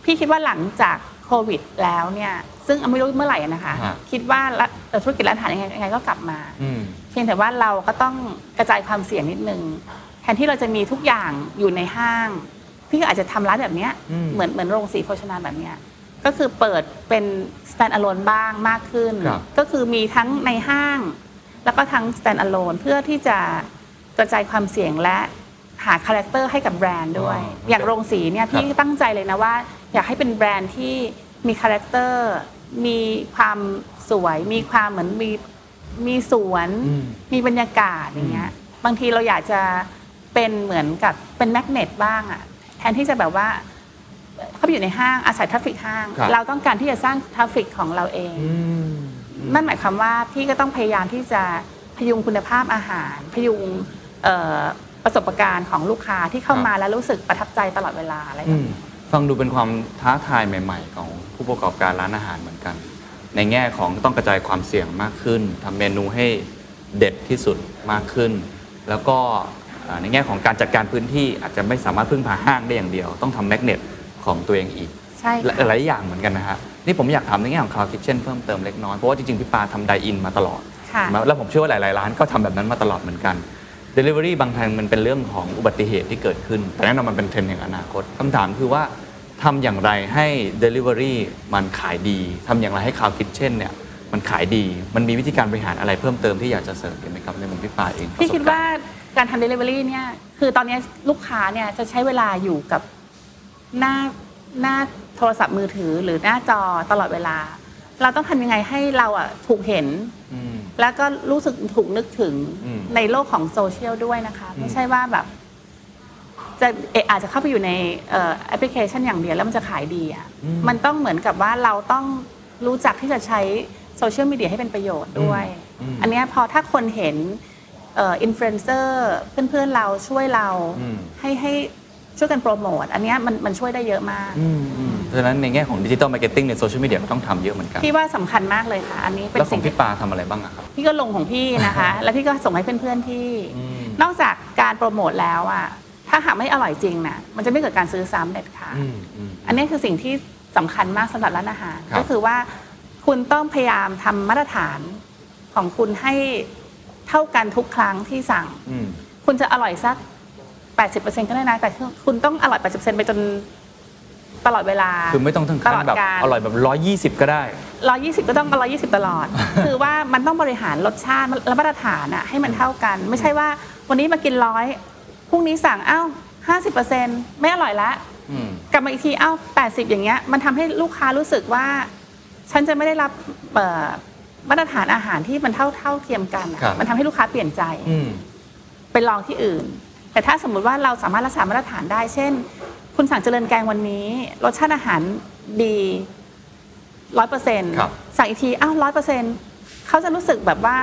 พี่คิดว่าหลังจากโควิดแล้วเนี่ยซึ่งไม่รู้เมื่อไหร่นะคะ ฮะ คิดว่าละเอ่อธุรกิจร้านอาหารยังไงยังไงก็กลับมา อืม เพียงแต่ว่าเราก็ต้องกระจายความเสี่ยงนิดนึงแทนที่เราจะมีทุกอย่างอยู่ในห้าง พี่ก็อาจจะทำร้านแบบเนี้ยอืม เหมือนเหมือนโรงสีโภชนาแบบเนี้ย ก็คือเปิดเป็น stand alone บ้างมากขึ้น ครับก็คือมีทั้งในห้าง แล้วก็ทั้ง stand alone เพื่อที่จะกระจายความเสี่ยงและหา character ให้กับแบรนด์ด้วย อ๋ออย่างโรงสีเนี่ยครับพี่ตั้งใจเลยนะว่า อยากให้เป็นแบรนด์ที่มี character มีความสวย มีความเหมือนมีมีสวน อืม มีบรรยากาศอย่างเงี้ย บางทีเราอยากจะเป็นเหมือนกับเป็น magnet บ้างอะแทนที่จะแบบว่า เข้าไปอยู่ในห้างอาศัย traffic ห้าง ครับ เราต้องการที่จะสร้าง traffic ของเราเองนั่นหมายความว่าพี่ก็ต้องพยายามที่จะพยุงคุณภาพอาหาร พยุงเอ่อประสบการณ์ของลูกค้าที่เข้าครับ มาแล้วรู้สึกประทับใจตลอดเวลาอะไรแบบอืมนี้ฟังดูเป็นความท้าทายใหม่ ๆ ของผู้ประกอบการร้านอาหารเหมือนกัน ในแง่ของต้องกระจายความเสี่ยงมากขึ้นทำเมนูให้เด็ดที่สุดมากขึ้น แล้วก็อ่าในแง่ของการจัดการพื้นที่อาจจะไม่สามารถพึ่งพาห้างได้อย่างเดียว ต้องทำแมกเนต ของตัวเองอีกใช่หค่ะลายๆอย่างเหมือนกันนะฮะนี่ผมอยากถามในแง่ของ Cloud Kitchen เพิ่มเติมเล็กน้อย เพราะว่าจริงๆ พี่ปาทำไดอินมาตลอด ค่ะ แล้วผมเชื่อว่าหลายๆร้านก็ทำแบบนั้นมาตลอดเหมือนกัน Delivery บางทางมันเป็นเรื่องของอุบัติเหตุที่เกิดขึ้น แต่แน่นอนมันเป็นเทรนด์แห่งอนาคตคำถามคือว่าทำอย่างไรให้ Delivery มันขายดีทำอย่างไรให้ Cloud Kitchen เนี่ยมันขายดี มันมีวิธีการบริหารอะไรเพิ่มเติมที่อยากจะเสริมไหมครับในมุมพี่ปาเองพี่คิดประสบกรณ์ว่าการทำ delivery เนี่ย คือตอนนี้ลูกค้าเนี่ยจะใช้เวลาอยู่กับ หน้าหน้าโทรศัพท์มือถือหรือหน้าจอตลอดเวลา เราต้องทำยังไงให้เราอะถูกเห็น อืม แล้วก็รู้สึกถูกนึกถึงอืมในโลกของโซเชียลด้วยนะคะ อืม ไม่ใช่ว่าแบบ จะเอะอาจจะเข้าไปอยู่ในเอ่อแอปพลิเคชันอย่างเดียวแล้วมันจะขายดีอะมันต้องเหมือนกับว่าเราต้องรู้จักที่จะใช้โซเชียลมีเดียให้เป็นประโยชน์ด้วย อันเนี้ยพอถ้าคนเห็นอินฟลูเอนเซอร์เพื่อนๆเราช่วยเรา อืม ให้ให้ ช่วยกันโปรโมทอันเนี้ยมันมันช่วยได้เยอะมากอืมอืมเพราะฉะนั้นในแง่ของดิจิ t a ลมาร์เก็ตติ้งในโซเชียลมีเดียก็ต้องทำเยอะเหมือนกัน พี่ว่าสำคัญมากเลยค่ะ อันนี้เป็นแล้วสิ่งของที่พี่ปลาทำอะไรบ้างอะครับ พี่ก็ลงของพี่นะคะ แล้วพี่ก็ส่งให้เพื่อนๆที่ อืมนอกจากการโปรโมทแล้วอะถ้าหากไม่อร่อยจริงนะมันจะไม่เกิดการซื้อซ้ำเด็ดขาด อืมอืม อันนี้คือสิ่งที่สำคัญมากสำหรับร้านอาหาร ครับ ก็คือว่าคุณต้องพยายามทำมาตรฐานของคุณให้เท่ากันทุกครั้งที่สั่ง อืม คุณจะอร่อยสัก 80%ก็ได้นะ แต่คุณต้องอร่อย 80%ไปจนตลอดเวลา คือไม่ต้องถึงขั้นแบบตลอดกาลอร่อยแบบร้อยยี่สิบก็ได้ 120 ก็ต้อง120 ตลอด คือว่ามันต้องบริหารรสชาติและมาตรฐานอะให้มันเท่ากัน ไม่ใช่ว่าวันนี้มากินร้อยพรุ่งนี้สั่งอ้าว50%ไม่อร่อยละอืมกลับมาอีกทีอ้าว80 อย่างเงี้ย มันทำให้ลูกค้ารู้สึกว่า ฉันจะไม่ได้รับเอ่อมาตรฐานอาหารที่มันเท่าเท่าเทียมกันอะครับมันทำให้ลูกค้าเปลี่ยนใจอืมไปลองที่อื่น แต่ถ้าสมมุติว่าเราสามารถรักษามาตรฐานได้ เช่น คุณสั่งเจริญแกงวันนี้ รสชาติอาหารดีร้อยเปอร์เซ็นต์ครับสั่งอีกทีอ้าวร้อยเปอร์เซ็นต์เขาจะรู้สึกแบบว่า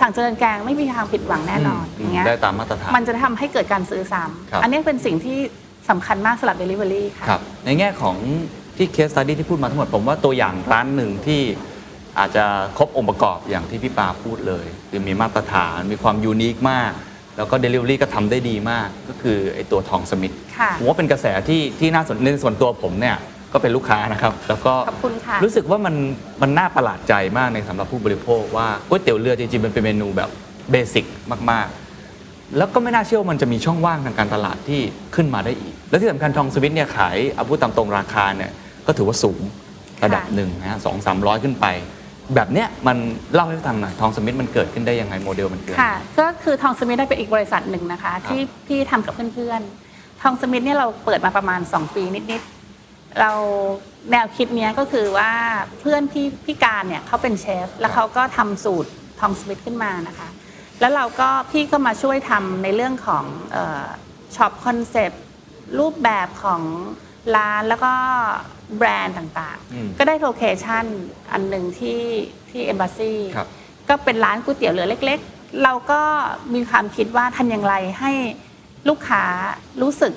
สั่งเจริญแกงไม่มีทางผิดหวังแน่นอนอย่างเงี้ยได้ตามมาตรฐาน มันจะทำให้เกิดการซื้อซ้ำครับอันนี้เป็นสิ่งที่สำคัญมากสำหรับ Delivery ค่ะครับในแง่ของที่ case study ที่พูดมาทั้งหมด ผมว่าตัวอย่างร้านหนึ่งที่อาจจะครบองค์ประกอบอย่างที่พี่ปลาพูดเลย คือมีมาตรฐานมีความ unique มาก แล้วก็ Delivery ก็ทำได้ดีมากก็คือไอ้ตัวทองสมิทธ์ค่ะ ผมว่าเป็นกระแสที่ที่น่าสนในส่วนตัวผมเนี่ยก็เป็นลูกค้านะครับ แล้วก็ขอบคุณค่ะรู้สึกว่ามันมันน่าประหลาดใจมากในสำหรับผู้บริโภคว่าก๋วยเตี๋ยวเรือจริงๆมันเป็นเมนูแบบเบสิกมาก ๆ แล้วก็ไม่น่าเชื่อว่ามันจะมีช่องว่างทางการตลาดที่ขึ้นมาได้อีก และที่สำคัญทองสวิตเนี่ยขายเอาพูดตามตรงราคาเนี่ยก็ถือว่าสูงระดับหนึ่งนะฮะสองสามร้อยขึ้นไป แบบเนี้ยมันเล่าให้ฟังหน่อยทองสมิธมันเกิดขึ้นได้ยังไงโมเดลมันเกิด ค่ะ ก็คือทองสมิธได้เป็นอีกบริษัทหนึ่งนะคะ ที่พี่ทำกับเพื่อนๆ ทองสมิทธ์เนี่ยเราเปิดมาประมาณ 2 ปีนิดๆ เราแนวคิดเนี้ยก็คือว่าเพื่อนพี่พี่การเนี่ยเขาเป็นเชฟ แล้วเขาก็ทำสูตรทองสมิทธ์ขึ้นมานะคะ แล้วเราก็พี่ก็มาช่วยทำในเรื่องของ shop concept รูปแบบของ ร้านแล้วก็แบรนด์ต่างๆ อืม ก็ได้ location อันหนึ่งที่ที่เอมบ s ซีครับ ก็เป็นร้านก๋วยเตี๋ยวเรือเล็ก ๆ เราก็มีความคิดว่าทำอย่างไรให้ลูกค้ารู้สึก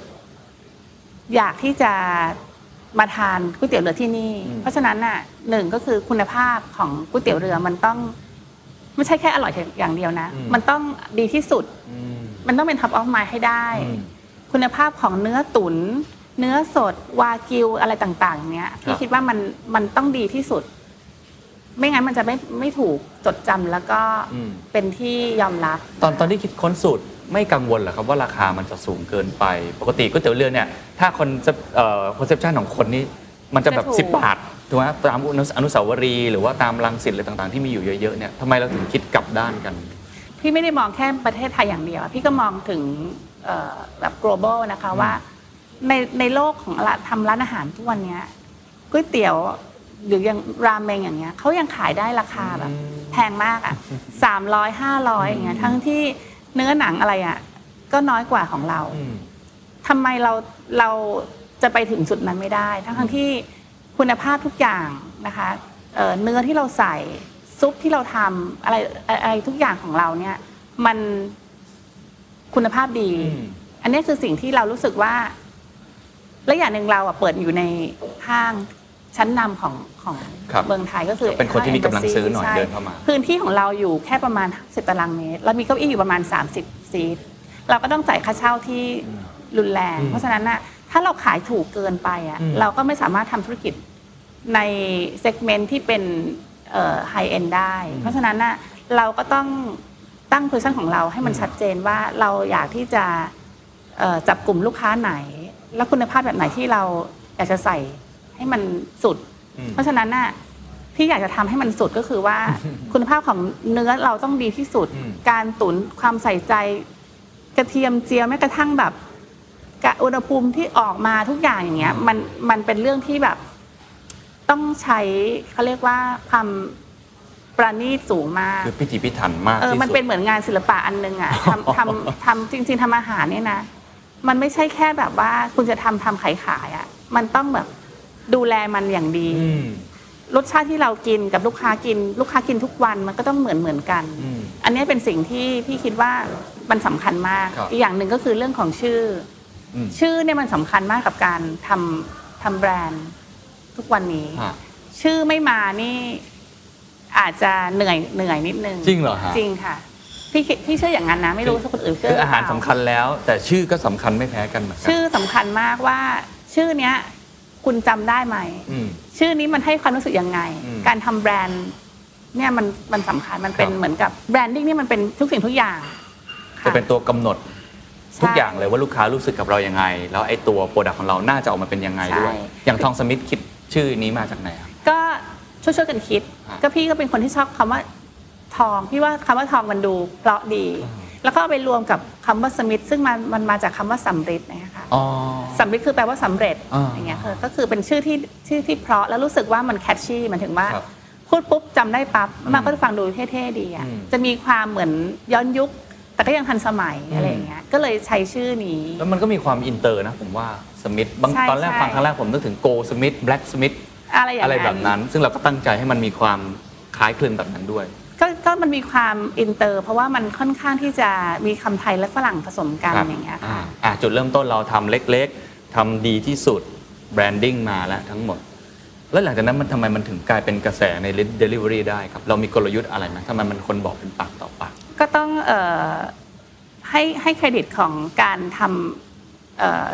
อยากที่จะมาทานก๋วยเตี๋ยวเรือที่นี่ อืม เพราะฉะนั้นน่ะหนึ่งก็คือคุณภาพของก๋วยเตี๋ยวเรือมันต้อง ไม่ใช่แค่อร่อยอย่างเดียวนะมันต้องดีที่สุด อืมมันต้องเป็น top of mind ให้ได้ อืม คุณภาพของเนื้อตุ๋น เนื้อสดวากิวอะไรต่างๆ เนี้ยครับ พี่คิดว่ามันมันต้องดีที่สุด ไม่งั้นมันจะไม่ไม่ถูกจดจำแล้วก็อืม เป็นที่ยอมรับ ตอนตอนที่คิดค้นสูตรไม่กังวลเหรอครับว่าราคามันจะสูงเกินไป ปกติก๋วยเตี๋ยวเรือเนี่ยถ้าคนเอ่อ conception ของคนนี่มันจะแบบจะถูก10 บาทถูกไหมตามอนุอนุสาวรีย์หรือว่าตามรังสิตอะไรต่างๆที่มีอยู่เยอะๆเนี่ยทำไมเราถึงคิดกลับด้านกัน พี่ไม่ได้มองแค่ประเทศไทยอย่างเดียวอะพี่ก็มองถึงเอ่อแบบ global นะคะว่า ในในโลกของร้านทำร้านอาหารทุกวันเนี้ยก๋วยเตี๋ยวหรืออย่างราเมงอย่างเงี้ยเขายังขายได้ราคาแบบ แพงมากอะสามร้อยห้าร้อยอย่างเงี้ยทั้งที่เนื้อหนังอะไรอะก็น้อยกว่าของเราทำไมเราเราจะไปถึงจุดนั้นไม่ได้ ทั้งทั้งที่คุณภาพทุกอย่างนะคะเอ่อเนื้อที่เราใส่ซุปที่เราทำอะไรอะไรทุกอย่างของเราเนี่ย มันคุณภาพดีอืมอันนี้คือสิ่งที่เรารู้สึกว่า และอย่างหนึ่งเราอะเปิดอยู่ในห้างชั้นนำของของครับเมืองไทยก็คือเป็นคนที่มีกำลังซื้อหน่อยใช่เดินเข้ามา พื้นที่ของเราอยู่แค่ประมาณ 10 ตารางเมตร แล้วมีเก้าอี้อยู่ประมาณ 30 seat เราก็ต้องจ่ายค่าเช่าที่รุนแรง เพราะฉะนั้นน่ะถ้าเราขายถูกเกินไปอะเราก็ไม่สามารถทำธุรกิจใน segment ที่เป็น high-end ได้ เพราะฉะนั้นน่ะเราก็ต้องตั้งโพซิชันของเราให้มันชัดเจนว่าเราอยากที่จะเอ่อจับกลุ่มลูกค้าไหน และคุณภาพแบบไหนที่เราอยากจะใส่ให้มันสุด เพราะฉะนั้นน่ะที่อยากจะทำให้มันสุดก็คือว่าคุณภาพของเนื้อเราต้องดีที่สุด การตุ๋นความใส่ใจ กระเทียมเจียวแม้กระทั่งแบบกะอุณหภูมิที่ออกมาทุกอย่างอย่างเงี้ยมันมันเป็นเรื่องที่แบบ ต้องใช้เขาเรียกว่าความประณีตสูงมากคือพิถีพิถันมากเออที่มันสุเป็ดนเหมือนงานศิลปะอันนึงอะทำทำทำจริง ๆทำอาหารเนี่ยนะ มันไม่ใช่แค่แบบว่าคุณจะทำทำขายขายๆอะมันต้องแบบดูแลมันอย่างดีอืมรสชาติที่เรากินกับลูกค้ากิน ลูกค้ากินทุกวันมันก็ต้องเหมือนเหมือนกันอืมอันนี้เป็นสิ่งที่พี่คิดว่ามันสำคัญมากครับอีกอย่างหนึ่งก็คือเรื่องของชื่ออมชื่อเนี่ยมันสำคัญมากกับการทำทำแบรนด์ทุกวันนี้ฮะชื่อไม่มานี่อาจจะเหนื่อยเหนื่อยนิดนึง จริงเหรอฮะจริงค่ะ พี่คิดพี่เชื่ออย่างนั้นนะ ไม่รู้ถ้าคนอื่นเชื่คือออาหารเปล่สำคัญแล้ว แต่ชื่อก็สำคัญไม่แพ้กันเหมือนกัชื่อสำคัญมากว่า ชื่อเนี้ย คุณจำได้ไหม ม ชื่อนี้มันให้ความรู้สึกยังไง อืมการทำแบรนด์เนี่ยมันมันสำคัญมันเป็นครับ เหมือนกับแบรนดิ้งนี่มันเป็นทุกสิ่งทุกอย่างจะเป็นตัวกำหนดทุกใช่อย่างเลยว่าลูกค้ารู้สึกกับเรายังไง แล้วไอ้ตัว product ของเราน่าจะออกมาเป็นยังไงด้วยใช่อย่างทองสมิธคิดชื่อนี้มาจากไหนครับ ก็ช่วยช่วยๆกันคิด ฮะ ก็พี่ก็เป็นคนที่ชอบคำว่า ทองพี่ว่าคำว่าทองมันดูเพราะดี แล้วก็เอาไปรวมกับคำว่าสมิธซึ่งมันมันมาจากคำว่าสำริดนะคะอ๋อสำริดคือแปลว่าสำเร็จอ่าอย่างเงี้ยคือก็คือเป็นชื่อที่ชื่อที่เพราะแล้วรู้สึกว่ามัน catchy มันถึงว่าครับพูดปุ๊บจำได้ปั๊บมันก็จะฟังดูเท่ๆดีอะอืมจะมีความเหมือนย้อนยุค แต่ก็ยังทันสมัยอะไรอย่างเงี้ยก็เลยใช้ชื่อนี้ แล้วมันก็มีความอินเตอร์นะผมว่าสมิธบางใช่ตอนแรกใช่ฟังครั้งแรกผมนึกถึง goldsmith blacksmithอะไรอย่างอะไรแบบนั้น ซึ่งเราก็ตั้งใจให้มันมีความคล้ายคลึงแบบนั้นด้วย ก็ก็มันมีความอินเตอร์ เพราะว่ามันค่อนข้างที่จะมีคำไทยและฝรั่งผสมกันครับอย่างเงี้ยอ่าค่ะอ่าจุดเริ่มต้นเราทำเล็กๆทำดีที่สุด branding มาแล้วทั้งหมด แล้วหลังจากนั้นมันทำไมมันถึงกลายเป็นกระแสใน Delivery ได้ครับ เรามีกลยุทธ์อะไรไหมทำไมมันคนบอกเป็นปากต่อปาก ก็ต้องเอ่อให้ให้เครดิตของการทำเอ่อ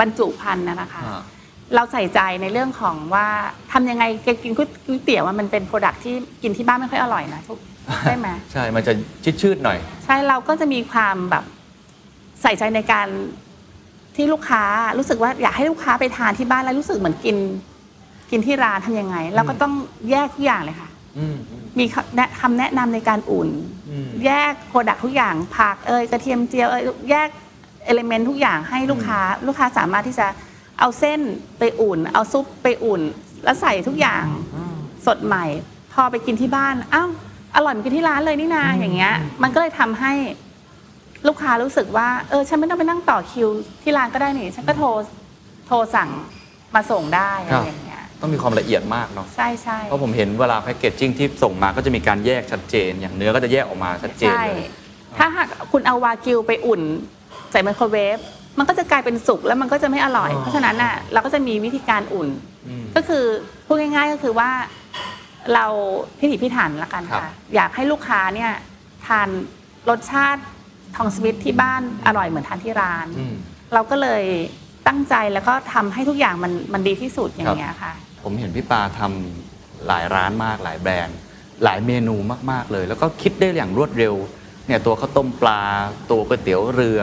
บรรจุภัณฑ์นะนะคะ อ่า เราใส่ใจในเรื่องของว่าทำยังไงกินก๋วยเตี๋ยวมันเป็นโปรดักที่กินที่บ้านไม่ค่อยอร่อยนะทุกใช่ไหมใช่ มันจะชืดๆหน่อย ใช่เราก็จะมีความแบบใส่ใจในการที่ลูกค้ารู้สึกว่าอยากให้ลูกค้าไปทานที่บ้านแล้วรู้สึกเหมือนกิน กินที่ร้านทำยังไง เราก็ต้องแยกทุกอย่างเลยค่ะอืมอืมมีคำแนะคำแนะนำในการอุ่นอืมแยก product ทุกอย่างผักเอยกระเทียมเจียวเอยแยก element ทุกอย่างให้ลูกค้า ลูกค้าสามารถที่จะ เอาเส้นไปอุ่น เอาซุปไปอุ่น แล้วใส่ทุกอย่างสดใหม่ พอไปกินที่บ้านอ้าวอร่อยเหมือนกินที่ร้านเลยนี่นาอย่างเงี้ย มันก็เลยทำให้ลูกค้ารู้สึกว่าเออฉันไม่ต้องไปนั่งต่อคิวที่ร้านก็ได้นี่ ฉันก็โทรโทรสั่งมาส่งได้อะไรอย่างเงี้ยต้องมีความละเอียดมากเนาะใช่ใช่เพราะผมเห็นเวลาแพคเกจจิ้งที่ส่งมาก็จะมีการแยกชัดเจน อย่างเนื้อก็จะแยกออกมาชัดเจนใช่เลยถ้าหากคุณเอาวากิวไปอุ่น ใส่ไมโครเวฟ มันก็จะกลายเป็นสุกแล้วมันก็จะไม่อร่อย เพราะฉะนั้นน่ะเราก็จะมีวิธีการอุ่นอืมก็คือพูดง่ายๆก็คือว่าเราพิถีพิถันละกันครัค่ะบอยากให้ลูกค้าเนี่ยทานรสชาติทองสวิตที่บ้านอร่อยเหมือนทานที่ร้านอืมเราก็เลยตั้งใจแล้วก็ทำให้ทุกอย่างมันมันดีที่สุดอย่างเงี้ยค่ะ ผมเห็นพี่ปาทำหลายร้านมากหลายแบรนด์ หลายเมนูมากๆเลย แล้วก็คิดได้อย่างรวดเร็วเนี่ยตัวข้าวต้มปลา ตัวก๋วยเตี๋ยวเรือ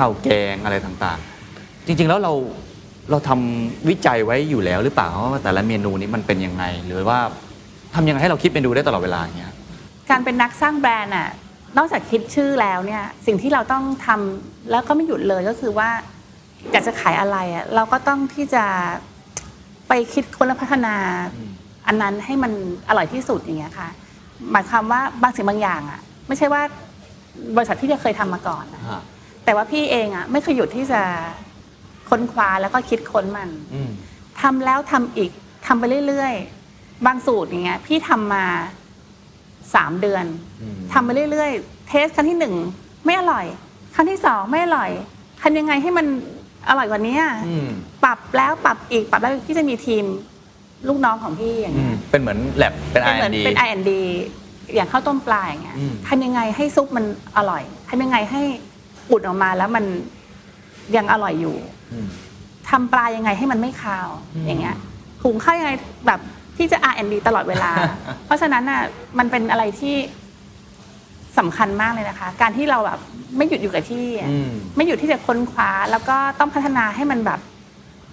ข้าวแกงอะไรต่างๆ จริงๆแล้วเราเราทำวิจัยไว้อยู่แล้วหรือเปล่าว่าแต่ละเมนูนี้มันเป็นยังไง หรือว่าทำยังไงให้เราคิดเมนูได้ตลอดเวลาอย่างเงี้ยการเป็นนักสร้างแบรนด์อะนอกจากคิดชื่อแล้วเนี่ยสิ่งที่เราต้องทำแล้วก็ไม่หยุดเลยก็คือว่าอยากจะขายอะไรอะเราก็ต้องที่จะไปคิดค้นและพัฒนาอันนั้นให้มันอร่อยที่สุดอย่างเงี้ยค่ะ หมายความว่าบางสิ่งบางอย่างอะ ไม่ใช่ว่าบริษัทพี่จะเคยทำมาก่อนนะ แต่ว่าพี่เองอะไม่เคยหยุดที่จะค้นคว้าแล้วก็คิดค้นมันอืม ทำแล้วทำอีกทำไปเรื่อยๆ บางสูตรอย่างเงี้ย พี่ทำมาสามเดือนอืม ทำไปเรื่อยๆ เทสครั้งที่หนึ่งไม่อร่อย ครั้งที่สองไม่อร่อยทำยังไงให้มันอร่อยกว่านี้อืมปรับแล้วปรับอีกปรับแล้วพี่จะมีทีมลูกน้องของพี่อย่างอืเงี้มยเป็นเหมือนแลบเป็นเป็นเหมือน R&D เป็น R&D อย่างข้าวต้มปลาอย่างเงี้ยอืม ทำยังไงให้ซุปมันอร่อยทำยังไงให้ อุดออกมาแล้วมันยังอร่อยอยู่อืมทำปลายังไงให้มันไม่คาวอืมอย่างเงี้ยหุงข้าวยังไงแบบที่จะ R&D ตลอดเวลา เพราะฉะนั้นน่ะมันเป็นอะไรที่สำคัญมากเลยนะคะ การที่เราแบบไม่หยุดอยู่กับที่อะอืมไม่หยุดที่จะค้นคว้า แล้วก็ต้องพัฒนาให้มันแบบ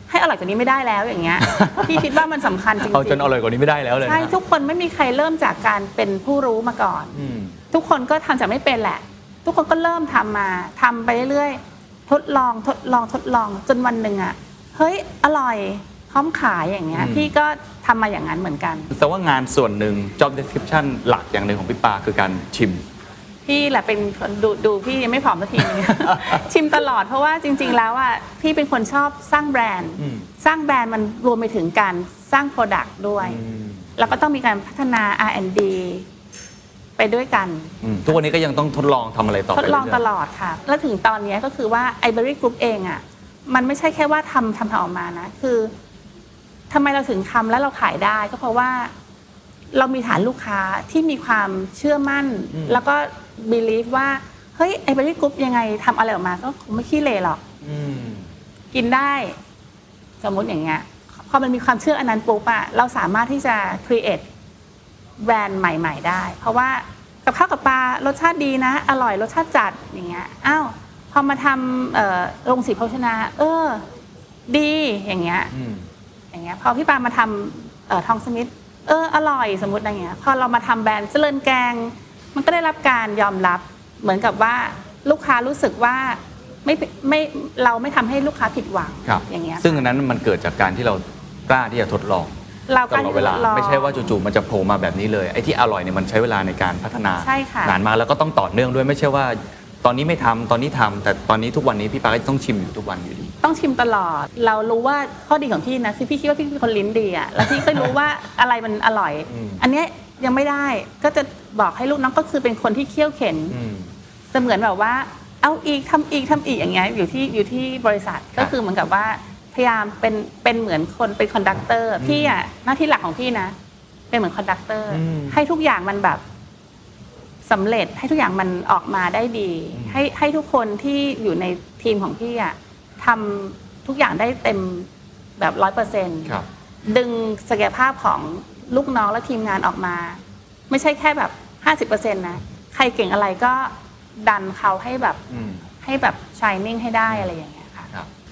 ให้อร่อยกว่านี้ไม่ได้แล้วอย่างเงี้ยพี่คิดว่ามันสำคัญจริงเอาจนอร่อยกว่านี้ไม่ได้แล้วเลยใช่นะทุกคนไม่มีใครเริ่มจากการเป็นผู้รู้มาก่อนอืมทุกคนก็ทำจากไม่เป็นแหละ ทุกคนก็เริ่มทำมาทำไปเรื่อยๆทดลองทดลองทดลองจนวันหนึ่งอะเฮ้ยอร่อยพร้อมขายอย่างเงี้ยอืมพี่ก็ทำมาอย่างนั้นเหมือนกันแต่ว่างานส่วนหนึ่ง job description หลักอย่างหนึ่งของพี่ปาคือการชิม พี่แหละเป็นคนดูดูพี่ยังไม่ผอมสักทีนึงชิมตลอดเพราะว่าจริง ๆ แล้วอะพี่เป็นคนชอบสร้างแบรนด์อืมสร้างแบรนด์มันรวมไปถึงการสร้าง Product ด้วย แล้วก็ต้องมีการพัฒนา R&D ไปด้วยกัน อืมทุกวันนี้ก็ยังต้องทดลองทำอะไรต่อไปทดลองเรื่ยๆ ตลอดค่ะ แล้วถึงตอนนี้ก็คือว่า Ivory Group เองอะ่ะ มันไม่ใช่แค่ว่าทำทำทำออกมานะ คือทำไมเราถึงทำแล้วเราขายได้ก็เพราะว่าเรามีฐานลูกค้าที่มีความเชื่อมั่น อืม แล้วก็ believe ว่าเฮ้ย Ivory Group ยังไงทำอะไรออกมาก็คงไม่ขี้เลหรอก อืม กินได้สมมุติอย่างเงี้ยพอมันมีความเชื่ออันนั้นปุ๊บอะเราสามารถที่จะ create แบรนด์ใหม่ ๆ ได้ เพราะว่ากับข้าวกับปลารสชาติดีนะ อร่อยรสชาติจัดอย่างเงี้ยอ้าวพอมาทำเอ่อโรงสีโภชนา เออ ดีอย่างเงี้ยอืมอย่างเงี้ยพอพี่ปามาทำเอ่อทองสมิธเอออร่อยสมมติอย่างเงี้ยพอเรามาทำแบรนด์เจริญแกง มันก็ได้รับการยอมรับเหมือนกับว่าลูกค้ารู้สึกว่าไม่ไม่เราไม่ทำให้ลูกค้าผิดหวังครับอย่างเงี้ยซึ่งอันนั้นมันเกิดจากการที่เรากล้าที่จะทดลอง เราตลอดเวลาไม่ใช่ว่าจู่ๆมันจะโผล่มาแบบนี้เลยไอ้ที่อร่อยเนี่ยมันใช้เวลาในการพัฒนาใช่ค่ะ นานมากแล้วก็ต้องต่อเนื่องด้วยไม่ใช่ว่า ตอนนี้ไม่ทำตอนนี้ทำแต่ตอนนี้ทุกวันนี้พี่ปาก็ต้องชิมอยู่ทุกวันอยู่ดี ต้องชิมตลอด เรารู้ว่าข้อดีของพี่นะคือพี่คิดว่าพี่เป็นคนลิ้นดีอะแล้วพี่ก็รู้ว่าอะไรมันอร่อย อืม อันเนี้ยยังไม่ได้ก็จะบอกให้ลูกน้องก็คือเป็นคนที่เคี่ยวเข็น อืม เสมือนแบบว่าเอาอีกทำอีกทำอีกอย่างเงี้ยอยู่ที่อยู่ที่บริษัทครับก็คือเหมือนกับว่า พยายามเป็นเป็นเหมือนคนเป็น conductor พี่อะหน้าที่หลักของพี่นะ เป็นเหมือน conductor อืมให้ทุกอย่างมันแบบสำเร็จให้ทุกอย่างมันออกมาได้ดีอืมให้ให้ทุกคนที่อยู่ในทีมของพี่อะทำทุกอย่างได้เต็มแบบร้อยเปอร์เซ็นต์ครับดึงศักยภาพของลูกน้องและทีมงานออกมา ไม่ใช่แค่แบบห้าสิบเปอร์เซ็นต์นะใครเก่งอะไรก็ดันเขาให้แบบอืมให้แบบชายนิ่งให้ได้อะไรอย่างเงี้ยค่ะครับ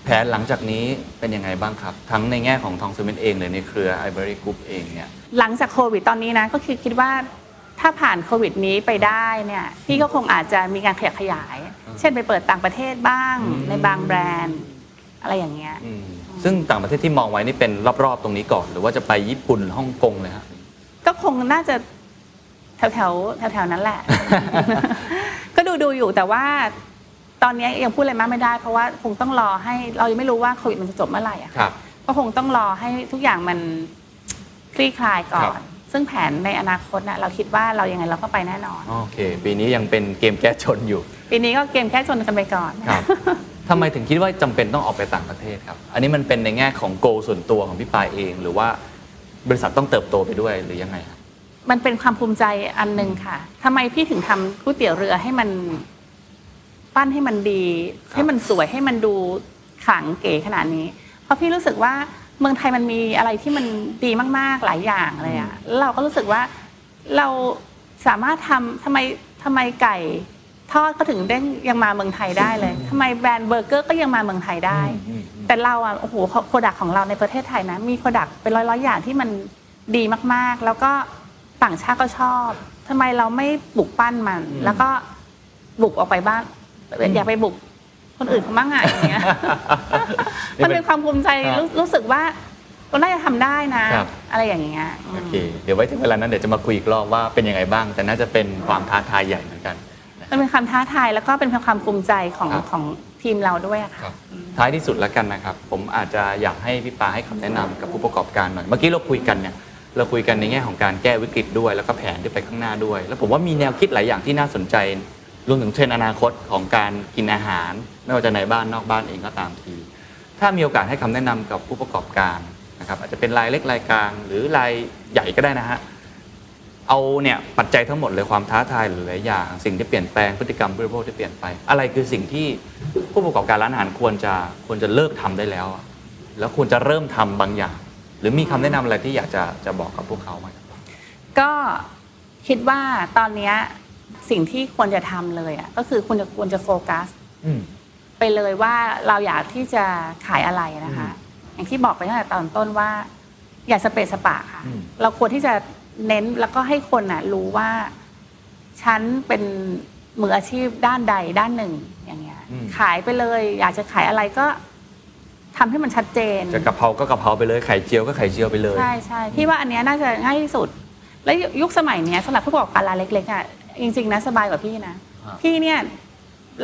แผนหลังจากนี้เป็นยังไงบ้างครับ ทั้งในแง่ของทองสมิธเองหรือในเครือ Ivory Group เองเนี่ยหลังจากโควิดตอนนี้นะก็คือคิดว่าถ้าผ่านโควิดนี้ไปได้เนี่ยพี่ก็คงอาจจะมีการขยับขยาย เช่นไปเปิดต่างประเทศบ้างอืมในบางแบรนด์ อะไรอย่างเงี้ยอืมซึ่งต่างประเทศที่มองไว้นี่เป็นรอบๆตรงนี้ก่อน หรือว่าจะไปญี่ปุ่นฮ่องกงเลยครับก็คงน่าจะแถวแถวแถวแถวๆนั้นแหละ ก็ดูดูอยู่แต่ว่า ตอนนี้ยังพูดอะไรมากไม่ได้ เพราะว่าคงต้องรอให้เรายังไม่รู้ว่าโควิดมันจะจบเมื่อไหร่อะครับ ก็คงต้องรอให้ทุกอย่างมันคลี่คลายก่อครันบซึ่งแผนในอนาคตนะเราคิดว่าเรายังไงเราก็ไปแน่นอน โอเค ปีนี้ยังเป็นเกมแก้ชนอยู่ ปีนี้ก็เกมแค่ชนกันไปก่อน ครับ ทำไมถึงคิดว่าจำเป็นต้องออกไปต่างประเทศครับ อันนี้มันเป็นในแง่ของโกส่วนตัวของพี่ปายเอง หรือว่าบริษัทต้องเติบโตไปด้วยหรือยังไงครับ มันเป็นความภูมิใจอันหนึ่งค่ะทำไมพี่ถึงทำก๋วยเตี๋ยวเรือให้มัน ปั้นให้มันดี ให้มันสวยให้มันดูขลังเก๋ขนาดนี้ เพราะพี่รู้สึกว่าเมืองไทยมันมีอะไรที่มันดีมากๆหลายอย่างเลยอะแล้วเราก็รู้สึกว่าเราสามารถทำทำไมทำไมไก่ทอดก็ถึงได้ยังมาเมืองไทยได้เลยทำไมแบรนด์เบอร์เกอร์ก็ยังมาเมืองไทยได้อืมอืมแต่เราอะโอ้โห product ของเราในประเทศไทยนะ มี product เป็นร้อยร้อยๆอย่างที่มันดีมากๆ แล้วก็ต่างชาติก็ชอบทำไมเราไม่บุกปั้นมันอืมแล้วก็บุกออกไปบ้าน อย่าไปบุกคนอื่นเขาบ้างอะอย่างเงี้ยมันเป็นความภูมิใจครับรู้รู้สึกว่าเราน่าจะทำได้นะ อะไรอย่างเงี้ยอืมโอเคเดี๋ยวไว้ถึงเวลานั้นเดี๋ยวจะมาคุยอีกรอบว่าเป็นยังไงบ้าง แต่น่าจะเป็นความท้าทายใหญ่เหมือนกันมันเป็นความท้าทายแล้วก็เป็นความภูมิใจของครับของทีมเราด้วยอะค่ะครับท้ายที่สุดแล้วกันนะครับ ผมอาจจะอยากให้พี่ปาให้คำแนะนำกับผู้ประกอบการหน่อยเมื่อกี้เราคุยกันเนี่ยเราคุยกันในแง่ของการแก้วิกฤตด้วยแล้วก็แผนที่ไปข้างหน้าด้วย แล้วผมว่ามีแนวคิดหลายอย่างที่น่าสนใจ รวมถึงเทรนด์อนาคตของการกินอาหาร ไม่ว่าจะในบ้านนอกบ้านเองก็ตามที ถ้ามีโอกาสให้คำแนะนำกับผู้ประกอบการนะครับอาจจะเป็นรายเล็กรายกลาง หรือรายใหญ่ก็ได้นะฮะเอาเนี่ยปัจจัยทั้งหมดเลยความท้าทายหรือหลายอย่างสิ่งที่เปลี่ยนแปลงพฤติกรรมบริโภคที่เปลี่ยนไป อะไรคือสิ่งที่ผู้ประกอบการร้านอาหารควรจะควรจะเลิกทำได้แล้ว แล้วควรจะเริ่มทำบางอย่าง หรือมีคำแนะนำอะไรที่อยากจะจะบอกกับพวกเขาไหมก็คิดว่าตอนเนี้ย สิ่งที่ควรจะทำเลยอะก็คือคุณจะควรจะโฟกัสอืมไปเลยว่าเราอยากที่จะขายอะไรนะคะ อย่างที่บอกไปตั้งแต่ตอนต้นว่า อย่าสเปซสปะค่ะอืมเราควรที่จะเน้นแล้วก็ให้คนน่ะ รู้ว่าฉันเป็นมืออาชีพด้านใดด้านหนึ่งอย่างเงี้ย ขายไปเลย อยากจะขายอะไรก็ทำให้มันชัดเจน จะกะเพราก็กะเพราไปเลยไข่เจียวก็ไข่เจียวไปเลย ใช่ใช่พี่ว่าอันเนี้ยน่าจะง่ายที่สุด แล้วยุคสมัยเนี้ยสำหรับผู้ประกอบการรายเล็กๆอะ จริงๆนะสบายกว่าพี่นะ อ่า พี่เนี่ย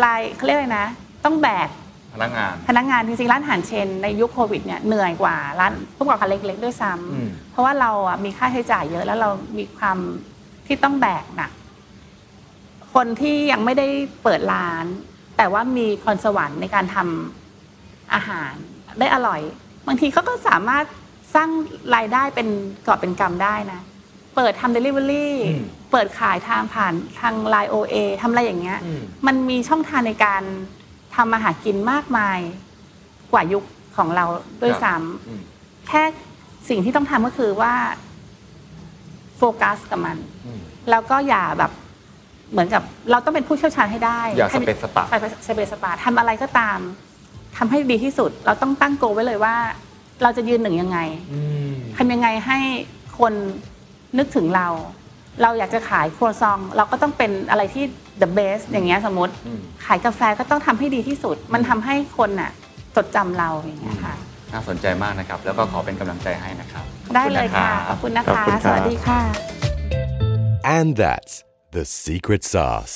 รายเขาเรียกอะไรนะ ต้องแบกพนักงาน พนักงานจริงๆร้านอาหารเชนในยุคโควิดเนี่ยเหนื่อยกว่าร้านผู้ประกอบการเล็กๆด้วยซ้อืมำเพราะว่าเราอะมีค่าใช้จ่ายเยอะแล้วเรามีความที่ต้องแบกหนักคนที่ยังไม่ได้เปิดร้าน แต่ว่ามีพรสวรรค์ในการทำอาหารได้อร่อย บางทีเขาก็สามารถสร้างรายได้เป็นกอบเป็นกำได้นะ เปิดทำเดลิเวอรี่อืมเปิดขายทางผ่านทาง LINE OA ทำอะไรอย่างเงี้ย อืม มันมีช่องทางในการทำมาหากินมากมายกว่ายุคของเราด้วยซ้ำอืมแค่สิ่งที่ต้องทำก็คือว่าโฟกัสกับมัน อืมแล้วก็อย่าแบบเหมือนกับเราต้องเป็นผู้เชี่ยวชาญให้ได้อย่าสเปซสปะ ใช่สเปซสปาทำอะไรก็ตามทำให้ดีที่สุด เราต้องตั้งโกลไว้เลยว่า เราจะยืนหนึ่งยังไงอืม ทำยังไงให้คน นึกถึงเรา เราอยากจะขายครัวซอง เราก็ต้องเป็นอะไรที่ the best อย่างเงี้ยสมมติอืมขายกาแฟก็ต้องทำให้ดีที่สุด มันทำให้คนน่ะจดจำเราอย่างเงี้ยค่ะน่าสนใจมากนะครับ แล้วก็ขอเป็นกำลังใจให้นะครับ ได้เลยค่ะขขออบบคุคุณณนะนะครัคะบสวัสดีค่ะ And that's the secret sauce.